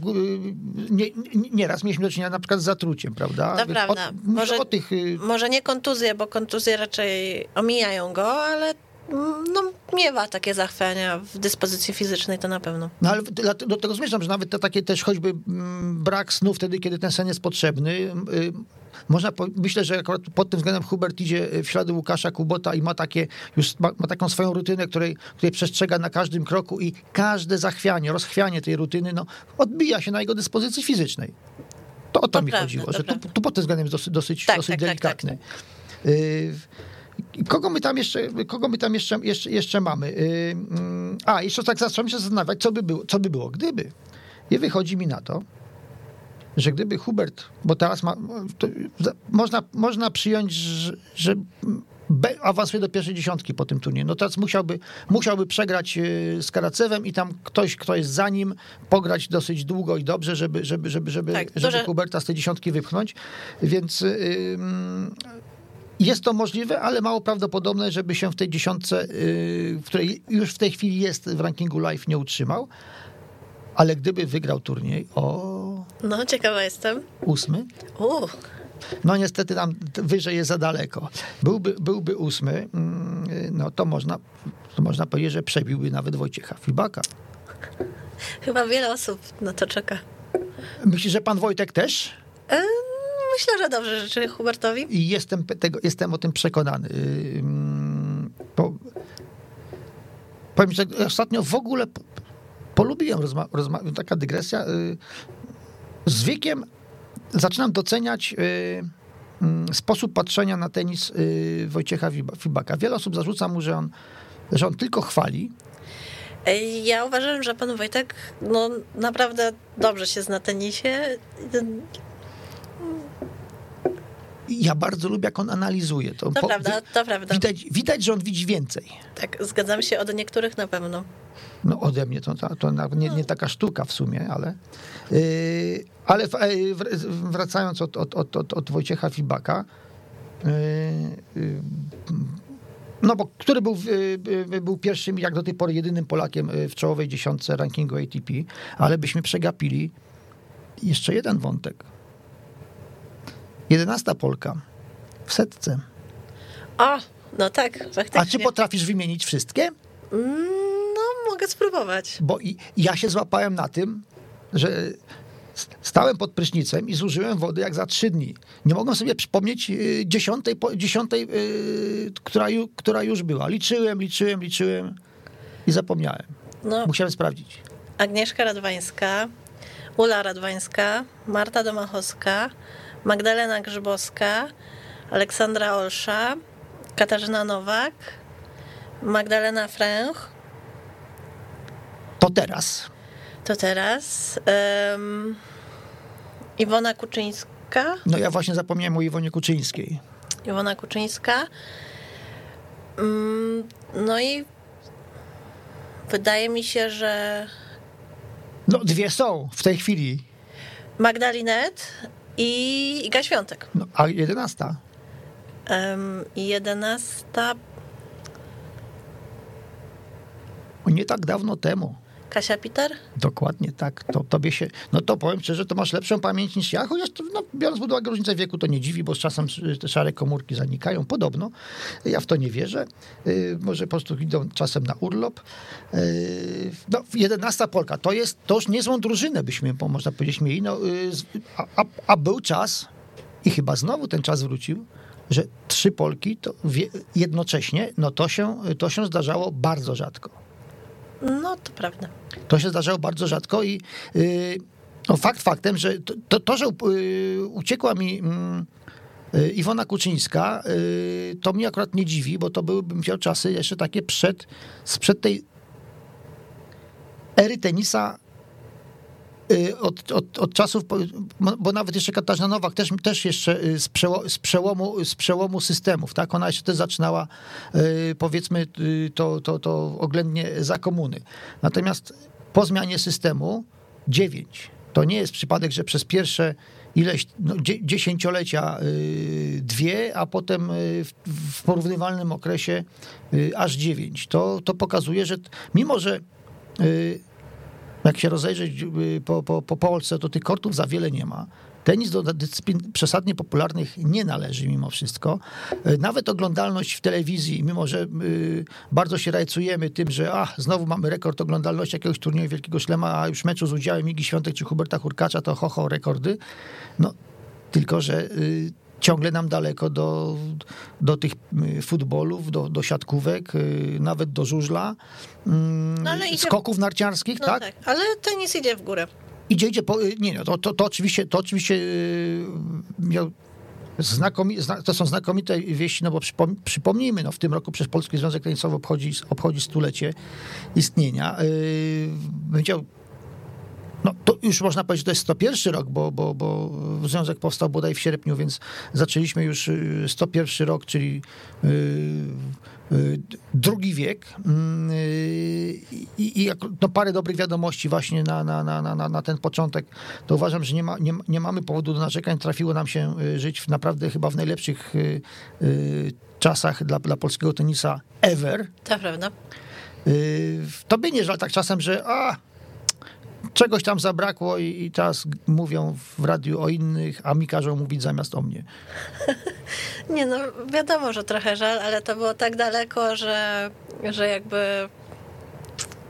nie, nie, nieraz mieliśmy do czynienia na przykład z zatruciem, prawda? To prawda. O, Może- tych... y, może nie kontuzje, bo kontuzje raczej omijają go, ale mm, no, miewa takie zachwiania w dyspozycji fizycznej, to na pewno. No ale do tego zmierzam, że nawet te takie też choćby mm, brak snu wtedy, kiedy ten sen jest potrzebny, y, można, po- myślę, że akurat pod tym względem Hubert idzie w ślady Łukasza Kubota i ma takie, już ma, ma taką swoją rutynę, której, której przestrzega na każdym kroku i każde zachwianie, rozchwianie tej rutyny, no, odbija się na jego dyspozycji fizycznej. To o to, To mi prawda, chodziło, że tu, tu pod tym względem jest dosyć, dosyć, Tak, dosyć tak, tak, delikatny. Y, Kogo my tam jeszcze, kogo my tam jeszcze, jeszcze, jeszcze mamy? Y, mm, A, jeszcze tak zacząłem się zastanawiać, co by było, co by było gdyby. I wychodzi mi na to, że gdyby Hubert, bo teraz ma, można, można przyjąć, że, że be- awansuje do pierwszej dziesiątki po tym turnieju. No teraz musiałby, musiałby przegrać y, z Karacewem i tam ktoś, kto jest za nim, pograć dosyć długo i dobrze, żeby, żeby, żeby, żeby, Tak, żeby duże- Huberta z tej dziesiątki wypchnąć. Więc y, ym, jest to możliwe, ale mało prawdopodobne, żeby się w tej dziesiątce, y, w której już w tej chwili jest w rankingu live, nie utrzymał. Ale gdyby wygrał turniej o No, ciekawa jestem. ósmy, Uuu, no niestety tam wyżej jest za daleko. Byłby, byłby ósmy, mm, no to można, to można powiedzieć, że przebiłby nawet Wojciecha Filbaka. chyba wiele osób na to czeka. Myślisz, że pan Wojtek też? Myślę, że dobrze życzy Hubertowi. I jestem, tego, jestem o tym przekonany. Bo, powiem, że ostatnio w ogóle po- polubiłem rozma- rozma- taka dygresja. yy, Z wiekiem zaczynam doceniać yy, mm, sposób patrzenia na tenis yy, Wojciecha Fiba- Fibaka. Wiele osób zarzuca mu, że on, że on tylko chwali, Ja uważam, że pan Wojtek no, naprawdę dobrze się zna tenisie. Ja bardzo lubię, jak on analizuje. To, To po- prawda, to prawda. Widać, widać, że on widzi więcej. Tak, zgadzam się od niektórych na pewno. No ode mnie to, to, nie, nie taka sztuka w sumie, ale. Yy, ale w, wr- wracając od, od, od, od, Wojciecha Fibaka. Yy, yy, no bo który był, yy, yy, był pierwszym, jak do tej pory jedynym Polakiem w czołowej dziesiątce rankingu ATP, ale byśmy przegapili jeszcze jeden wątek. Jedenasta Polka w setce. O, no tak, A faktycznie. czy potrafisz wymienić wszystkie? Mm, mogę spróbować. Bo i, ja się złapałem na tym, że stałem pod prysznicem i zużyłem wody jak za trzy dni. Nie mogłem sobie przypomnieć y, dziesiątej, dziesiątej y, która, która już była. Liczyłem, liczyłem, liczyłem i zapomniałem. No, Musiałem sprawdzić. Agnieszka Radwańska, Ula Radwańska, Marta Domachowska, Magdalena Grzybowska, Aleksandra Olsza, Katarzyna Nowak, Magdalena Fręch, To teraz. to teraz em, Iwona Kuczyńska, No ja właśnie zapomniałem o Iwonie Kuczyńskiej. Iwona Kuczyńska, Mm, no i wydaje mi się, że No dwie są w tej chwili. Magdalinet i Iga Świątek. No, a jedenasta. I jedenasta Nie tak dawno temu. Kasia Peter? Dokładnie tak. To tobie się, no to powiem szczerze, to masz lepszą pamięć niż ja, chociaż to, no, biorąc pod uwagę różnicę wieku, to nie dziwi, bo z czasem te szare komórki zanikają. Podobno. Ja w to nie wierzę. Yy, może po prostu idą czasem na urlop. Yy, no, 11 Polka, to jest, to już niezłą drużynę byśmy, można powiedzieć, mieli. No, yy, a, a, a był czas, i chyba znowu ten czas wrócił, że trzy Polki to jednocześnie, no to się, to się zdarzało bardzo rzadko. No, to prawda. To się zdarzało bardzo rzadko i yy, no fakt faktem, że to, to, to że yy, uciekła mi mm, yy, Iwona Kuczyńska, to mnie akurat nie dziwi, bo to były, bym czasy jeszcze takie przed, sprzed tej ery tenisa od, od, od czasów, bo nawet jeszcze Katarzyna Nowak też, też jeszcze yy, z, przeło, z, przełomu, z przełomu systemów, tak? Ona jeszcze też zaczynała yy, powiedzmy to, to, to oględnie za komuny. Natomiast po zmianie systemu dziewięć. To nie jest przypadek, że przez pierwsze ileś no, dzie- dziesięciolecia dwie, a potem w, w porównywalnym okresie aż dziewięć. To, to pokazuje, że mimo, że jak się rozejrzeć y, po, po, po Polsce, to tych kortów za wiele nie ma. Tenis do dyscyplin przesadnie popularnych nie należy mimo wszystko. Y, Nawet oglądalność w telewizji, mimo że y, bardzo się rajcujemy tym, że a, znowu mamy rekord oglądalności jakiegoś turnieju Wielkiego Szlema, a już meczu z udziałem Igi Świątek czy Huberta Hurkacza to ho, ho, rekordy. No, tylko, że ciągle nam daleko do, do tych y, futbolów, do, do siatkówek, y, nawet do żużla, mm, No, ale idzie- skoków narciarskich, No tak? tak? ale tenis idzie w górę. Idzie, idzie, po, y, nie, nie, to, to, to oczywiście, to oczywiście miał znakomi, zna, to są znakomite wieści, no bo przypom, przypomnijmy, no w tym roku przez Polski Związek Tenisowy obchodzi, obchodzi stulecie istnienia. Yy, no, to już można powiedzieć, że to jest 101 rok, bo, bo, bo związek powstał bodaj w sierpniu, więc zaczęliśmy już y, 101 rok, czyli y, y, drugi wiek. Mm, y, I, i jak- no, parę dobrych wiadomości właśnie na, na, na, na, na- ten początek. To uważam, że nie, ma, nie, nie mamy powodu do narzekań. Trafiło nam się y, żyć w naprawdę chyba w najlepszych y, y, czasach dla, dla polskiego tenisa ever. To prawda. Tobie nie żal tak czasem, że a, czegoś tam zabrakło i, i teraz mówią w radiu o innych, a mi każą mówić zamiast o mnie. <laughs> Nie no, wiadomo, że trochę żal, ale to było tak daleko, że, że jakby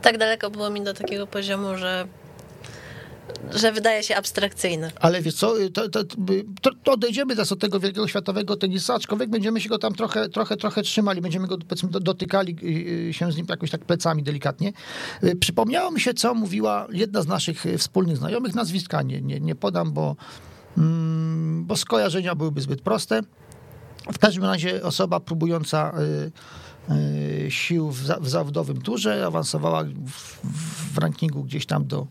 tak daleko było mi do takiego poziomu, że, że wydaje się abstrakcyjne. Ale wiesz co, to, to, to, to odejdziemy teraz od tego wielkiego światowego tenisa, aczkolwiek będziemy się go tam trochę, trochę, trochę trzymali, będziemy go powiedzmy do- dotykali yy, się z nim jakoś tak plecami delikatnie. Przypomniało mi się, co mówiła jedna z naszych wspólnych znajomych, nazwiska nie, nie, nie podam, bo, mm, bo skojarzenia byłyby zbyt proste. W każdym razie osoba próbująca y, y, sił w, za, w zawodowym turze awansowała w, w rankingu gdzieś tam do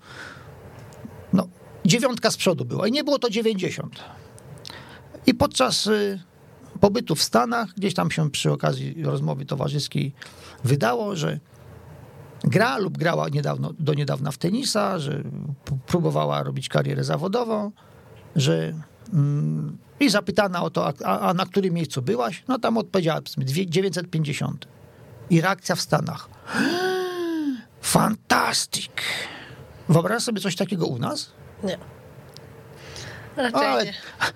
no, dziewiątka z przodu była i nie było to 90. I podczas y, pobytu w Stanach, gdzieś tam się przy okazji rozmowy towarzyskiej wydało, że gra lub grała niedawno, do niedawna w tenisa, że próbowała robić karierę zawodową, że mm, i zapytana o to, a, a- na którym miejscu byłaś? No tam odpowiedziała powiedzmy, dwie- 950. I reakcja w Stanach. <gasps> Fantastic. Wyobrażasz sobie coś takiego u nas? Nie. Ale,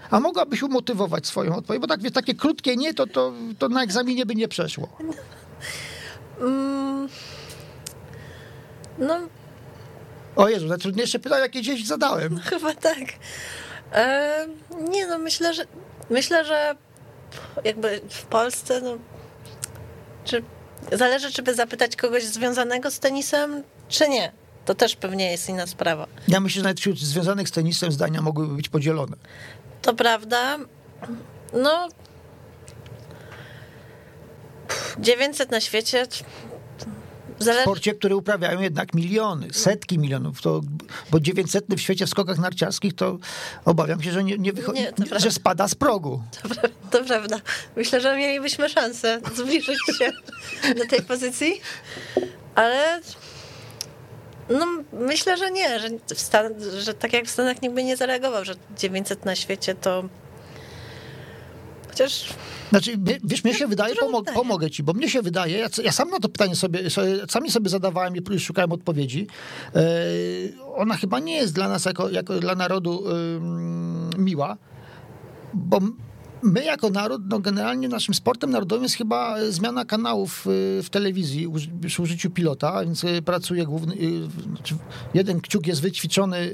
a mogłabyś umotywować swoją odpowiedź, bo tak, wiesz, takie krótkie nie, to, to, to na egzaminie by nie przeszło. Mm, no, O Jezu, najtrudniejsze pytanie, jakie gdzieś zadałem. chyba tak. E, nie no, myślę, że myślę, że jakby w Polsce, no, czy zależy, czy by zapytać kogoś związanego z tenisem, czy nie. To też pewnie jest inna sprawa. Ja myślę, że nawet wśród związanych z tenisem zdania mogłyby być podzielone. To prawda. No. 900 na świecie. W Zależy, sporcie, który uprawiają jednak miliony, setki milionów, to, bo 900 w świecie w skokach narciarskich, to obawiam się, że nie, nie wychodzi, Nie, że spada z progu. to, pra- to prawda. Myślę, że mielibyśmy szansę zbliżyć się do tej pozycji, ale no, myślę, że nie, że, Stan- że tak jak w Stanach nikt by nie zareagował, że 900 na świecie to chociaż Znaczy, wie- wiesz, mnie się <laughs> wydaje, pomog, pomogę ci, bo mnie się wydaje, ja, ja sam na to pytanie sobie, sobie, sami sobie zadawałem i szukałem odpowiedzi. E, ona chyba nie jest dla nas, jako, jako dla narodu ym, miła, bo my jako naród, no generalnie naszym sportem narodowym jest chyba e, zmiana kanałów y, w telewizji przy użyciu pilota, więc y, pracuje główny, znaczy jeden kciuk jest wyćwiczony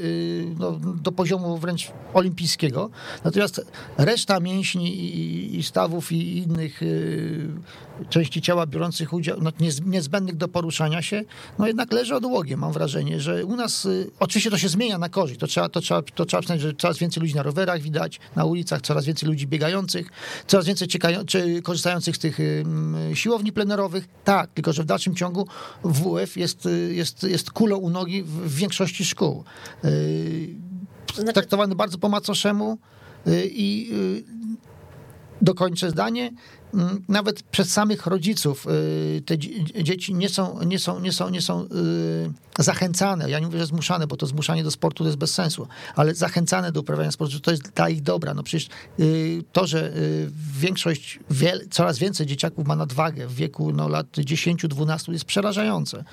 no, do poziomu wręcz olimpijskiego, natomiast reszta mięśni i, i stawów i innych części ciała biorących udział, no, niez- niezbędnych do poruszania się, no jednak leży odłogiem, mam wrażenie, że u nas, y, oczywiście to się zmienia na korzyść, to trzeba, to trzeba, to trzeba przyznać, że coraz więcej ludzi na rowerach widać, na ulicach, coraz więcej ludzi biegających, coraz więcej ciekają, czy korzystających z tych y, mm, siłowni plenerowych, tak, tylko że w dalszym ciągu WF jest, y, jest, jest kulą u nogi w, większości szkół. Znaczy- traktowany bardzo po macoszemu i dokończę zdanie. Mm, Nawet przez samych rodziców y, te dzie- dzieci nie są, nie są, nie są, nie są y, zachęcane. Ja nie mówię, że zmuszane, bo to zmuszanie do sportu to jest bez sensu, ale zachęcane do uprawiania sportu, że to jest dla ich dobra. No przecież y, to, że większość, coraz więcej dzieciaków ma nadwagę w wieku no, lat 10-12 jest przerażające.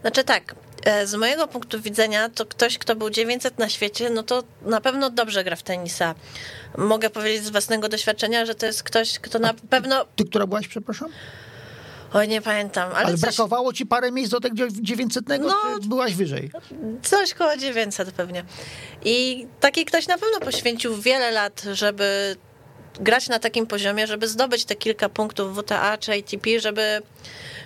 Znaczy tak, z mojego punktu widzenia to ktoś, kto był 900 na świecie, no to na pewno dobrze gra w tenisa. Mogę powiedzieć z własnego doświadczenia, że to jest ktoś, kto na pewno... Ty, która byłaś, przepraszam? Oj, nie pamiętam, ale, Ale coś, brakowało ci parę miejsc do tego 900, No. byłaś wyżej. coś koło 900 pewnie. I taki ktoś na pewno poświęcił wiele lat, żeby grać na takim poziomie, żeby zdobyć te kilka punktów WTA czy ATP, żeby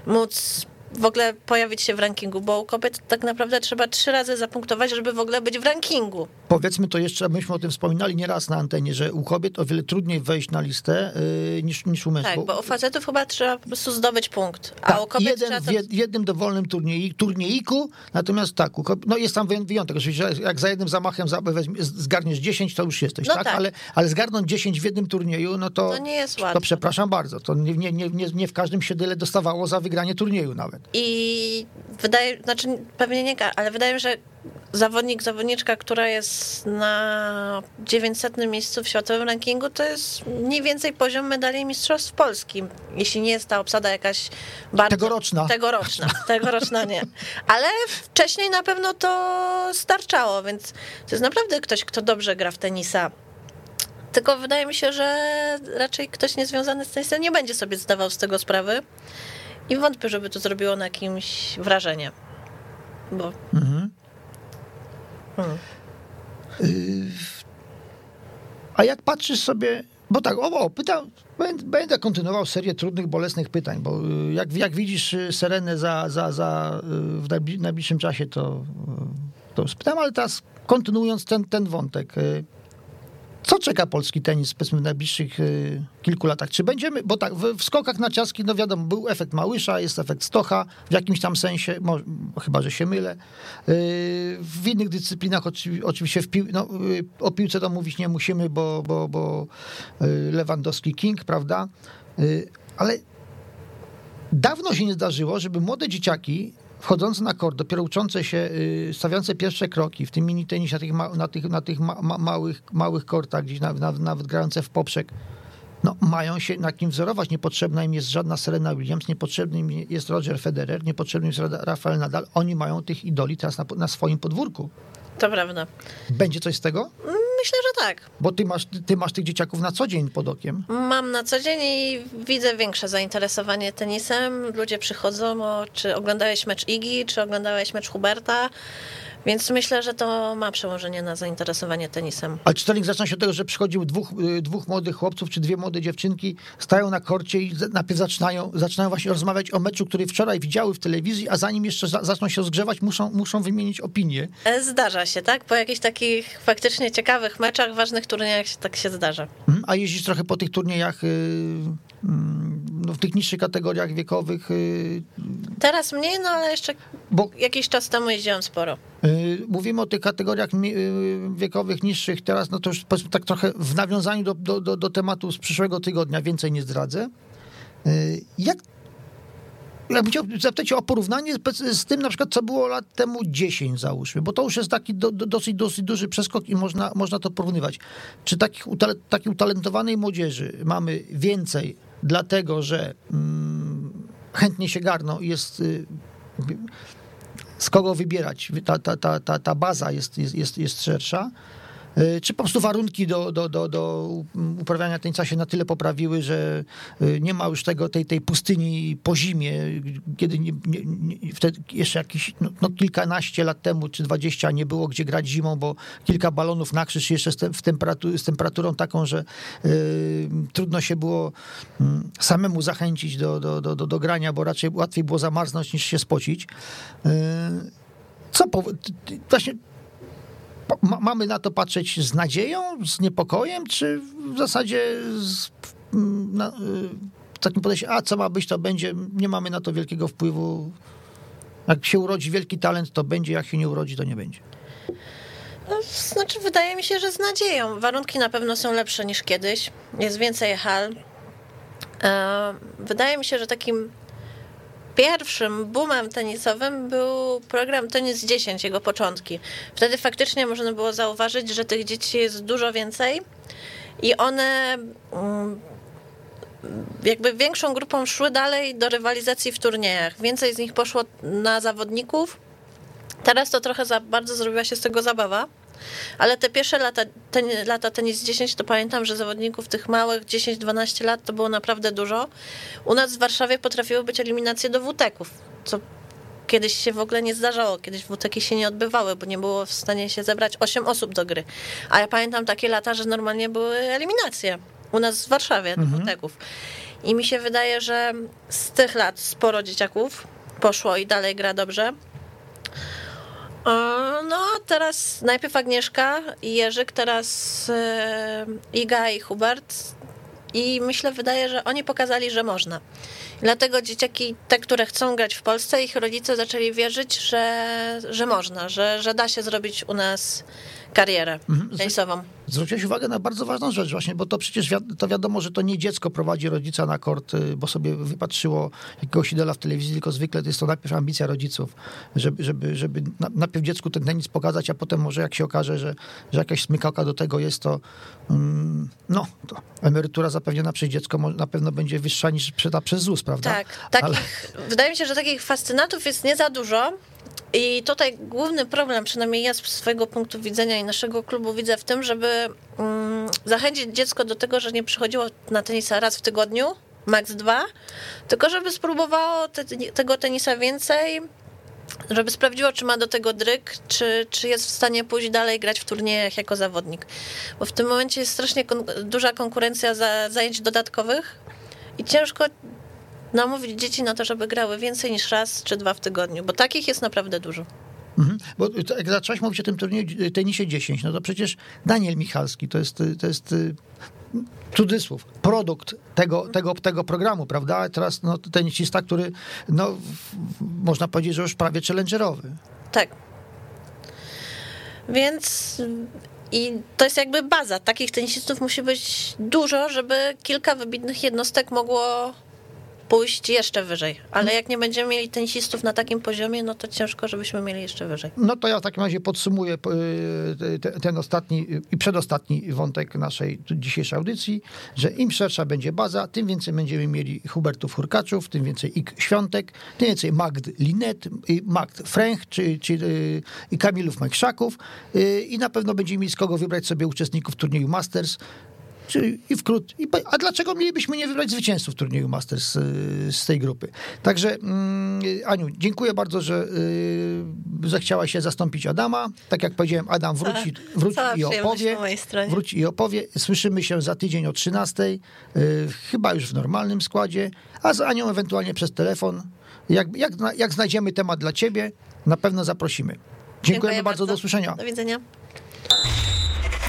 móc w ogóle pojawić się w rankingu, bo u kobiet tak naprawdę trzeba trzy razy zapunktować, żeby w ogóle być w rankingu. Powiedzmy to jeszcze, myśmy o tym wspominali nieraz na antenie, że u kobiet o wiele trudniej wejść na listę yy, niż, niż u mężczyzn. Tak, bo u facetów chyba trzeba po prostu zdobyć punkt, a Tak, u kobiet jeden, trzeba w to... jed- jednym dowolnym turniej, turniejiku, natomiast tak, kobiet, no jest tam wyją- wyjątek, oczywiście, że jak za jednym zamachem zgarniesz 10, to już jesteś, No tak? tak. Ale, ale zgarnąć 10 w jednym turnieju, no to, To nie jest to łatwe. przepraszam bardzo, to nie, nie, nie, nie, w każdym się tyle dostawało za wygranie turnieju nawet. I wydaje, znaczy pewnie nie, ale wydaje mi się, że zawodnik, zawodniczka, która jest na 900 miejscu w światowym rankingu, to jest mniej więcej poziom medali Mistrzostw Polski. Jeśli nie jest ta obsada jakaś bardzo... Tegoroczna. Tegoroczna, tegoroczna nie. Ale wcześniej na pewno to starczało, więc to jest naprawdę ktoś, kto dobrze gra w tenisa. Tylko wydaje mi się, że raczej ktoś niezwiązany z tenisem nie będzie sobie zdawał z tego sprawy. I wątpię, żeby to zrobiło na kimś wrażenie. Bo A jak patrzysz sobie, bo tak, o, o pytam, będę, kontynuował serię trudnych, bolesnych pytań, bo y, jak, jak widzisz y, Serenę za, za, za, y, w najbli- najbliższym czasie, to, to spytam, ale teraz kontynuując ten, ten wątek, co czeka polski tenis powiedzmy w najbliższych y, kilku latach? Czy będziemy, bo tak, w, w skokach narciarskich, no wiadomo, był efekt Małysza, jest efekt Stocha w jakimś tam sensie, mo, chyba, że się mylę. Y, w innych dyscyplinach oczywi- oczywiście w pił, no, y, o piłce to mówić nie musimy, bo, bo, bo Lewandowski King, prawda? Ale dawno się nie zdarzyło, żeby młode dzieciaki wchodzące na kort, dopiero uczące się, y, stawiające pierwsze kroki w tym mini tenisie, na tych, ma, na tych, na tych ma, ma, małych, małych kortach, gdzieś nawet, nawet, nawet grające w poprzek, no, mają się na kim wzorować. Niepotrzebna im jest żadna Serena Williams, niepotrzebny im jest Roger Federer, niepotrzebny jest Ra- Rafael Nadal. Oni mają tych idoli teraz na, na swoim podwórku. to prawda. Będzie coś z tego? Myślę, że tak. Bo ty masz, ty masz tych dzieciaków na co dzień pod okiem. Mam na co dzień i widzę większe zainteresowanie tenisem. Ludzie przychodzą, o, czy oglądałeś mecz Igi, czy oglądałeś mecz Huberta. Więc myślę, że to ma przełożenie na zainteresowanie tenisem. Ale czy trening zaczyna się od tego, że przychodził dwóch, y, dwóch młodych chłopców, czy dwie młode dziewczynki, stają na korcie i najpierw zaczynają, zaczynają właśnie rozmawiać o meczu, który wczoraj widziały w telewizji, a zanim jeszcze za, zaczną się rozgrzewać, muszą, muszą wymienić opinię. E, Zdarza się, tak? Po jakichś takich faktycznie ciekawych meczach, ważnych turniejach się- tak się zdarza. Mhm. A jeździsz trochę po tych turniejach, y, mm, no, w tych niższych kategoriach wiekowych, y, Teraz mniej, no ale jeszcze bo jakiś czas temu jeździłam sporo. Y, mówimy o tych kategoriach y, wiekowych niższych teraz, no to już powiedzmy tak trochę w nawiązaniu do, do, do, do tematu z przyszłego tygodnia, więcej nie zdradzę. Y, Jak Jakbym chciał zapytać o porównanie z tym na przykład, co było lat temu 10 załóżmy, bo to już jest taki do, do, dosyć, dosyć duży przeskok i można, można to porównywać. Czy takich, utale, takiej utalentowanej młodzieży mamy więcej, dlatego że mm, chętnie się garną i jest y, z kogo wybierać, ta, ta, ta, ta, ta baza jest, jest, jest, jest szersza, czy po prostu warunki do, do, do, do uprawiania tenisa się na tyle poprawiły, że y, nie ma już tego, tej, tej pustyni po zimie, kiedy nie, nie, nie, wtedy jeszcze jakieś no, no, kilkanaście lat temu czy dwadzieścia nie było gdzie grać zimą, bo kilka balonów na krzyż jeszcze z, tem, w temperatu, z temperaturą taką, że y, trudno się było y, samemu zachęcić do, do, do, do, do grania, bo raczej łatwiej było zamarznąć niż się spocić. Y, co po, właśnie ma, mamy na to patrzeć z nadzieją, z niepokojem, czy w zasadzie z na, y, takim podejściem, a co ma być, to będzie, nie mamy na to wielkiego wpływu. Jak się urodzi wielki talent, to będzie, jak się nie urodzi, to nie będzie. No, znaczy, wydaje mi się, że z nadzieją. Warunki na pewno są lepsze niż kiedyś. Jest więcej hal. E, Wydaje mi się, że takim pierwszym boomem tenisowym był program Tenis 10, jego początki. Wtedy faktycznie można było zauważyć, że tych dzieci jest dużo więcej i one mm, jakby większą grupą szły dalej do rywalizacji w turniejach. Więcej z nich poszło na zawodników. Teraz to trochę za bardzo zrobiła się z tego zabawa. Ale te pierwsze lata, ten, lata tenis 10, to pamiętam, że zawodników tych małych 10-12 lat to było naprawdę dużo. U nas w Warszawie potrafiły być eliminacje do WTEK-ów, co kiedyś się w ogóle nie zdarzało. Kiedyś WTEK-i się nie odbywały, bo nie było w stanie się zebrać 8 osób do gry. A ja pamiętam takie lata, że normalnie były eliminacje. u nas w Warszawie, do WTEK-ów. I mi się wydaje, że z tych lat sporo dzieciaków poszło i dalej gra dobrze. No, teraz najpierw Agnieszka i Jerzyk, teraz e, Iga i Hubert. I myślę, wydaje, że oni pokazali, że można. Dlatego dzieciaki, te, które chcą grać w Polsce, ich rodzice zaczęli wierzyć, że, że można, że, że da się zrobić u nas karierę tenisową. Zwróciłeś uwagę na bardzo ważną rzecz właśnie, bo to przecież wi- to wiadomo, że to nie dziecko prowadzi rodzica na kort, y, bo sobie wypatrzyło jakiegoś idola w telewizji, tylko zwykle to jest to najpierw ambicja rodziców, żeby, żeby, żeby na- najpierw dziecku ten tenis pokazać, a potem może jak się okaże, że, że jakaś smykałka do tego jest, to mm, no, to emerytura zapewniona przez dziecko na pewno będzie wyższa niż przyda przez ZUS, prawda? Tak, takich, Ale- wydaje mi się, że takich fascynatów jest nie za dużo. I tutaj główny problem, przynajmniej ja z swojego punktu widzenia i naszego klubu widzę w tym, żeby mm, zachęcić dziecko do tego, że nie przychodziło na tenisa raz w tygodniu, max dwa, tylko żeby spróbowało te, tego tenisa więcej, żeby sprawdziło, czy ma do tego dryk, czy, czy jest w stanie pójść dalej grać w turniejach jako zawodnik. Bo w tym momencie jest strasznie kon- duża konkurencja za zajęć dodatkowych i ciężko namówić dzieci na to, żeby grały więcej niż raz czy dwa w tygodniu, bo takich jest naprawdę dużo. Mhm. Bo jak zaczęłaś mówić o tym turnieju, tenisie 10, no to przecież Daniel Michalski to jest, to jest y, cudzysłów, produkt tego, tego, tego programu, prawda? Teraz no, tenisista, który no, można powiedzieć, że już prawie challengerowy. Tak. Więc i to jest jakby baza. Takich tenisistów musi być dużo, żeby kilka wybitnych jednostek mogło pójść jeszcze wyżej. Ale jak nie będziemy mieli tenisistów na takim poziomie, no to ciężko, żebyśmy mieli jeszcze wyżej. No to ja w takim razie podsumuję y, te- ten ostatni y, i przedostatni wątek naszej dzisiejszej audycji, że im szersza będzie baza, tym więcej będziemy mieli Hubertów Hurkaczów, tym więcej Ik Świątek, tym więcej Magd Linet, i Magd Fręch, czy, czy, y, i Kamilów Majkrzaków y, i na pewno będziemy mieli z kogo wybrać sobie uczestników turnieju Masters, Czyli i wkrót, i, a dlaczego mielibyśmy nie wybrać zwycięzców turnieju Masters y, z tej grupy? Także mm, Aniu, dziękuję bardzo, że y, zechciałaś się zastąpić Adama. Tak jak powiedziałem, Adam wróci, wróci i opowie. Wróci i opowie. Słyszymy się za tydzień o 13, y, chyba już w normalnym składzie, a z Anią ewentualnie przez telefon. Jak, jak, jak znajdziemy temat dla ciebie, na pewno zaprosimy. Dziękujemy bardzo, do usłyszenia. Do widzenia.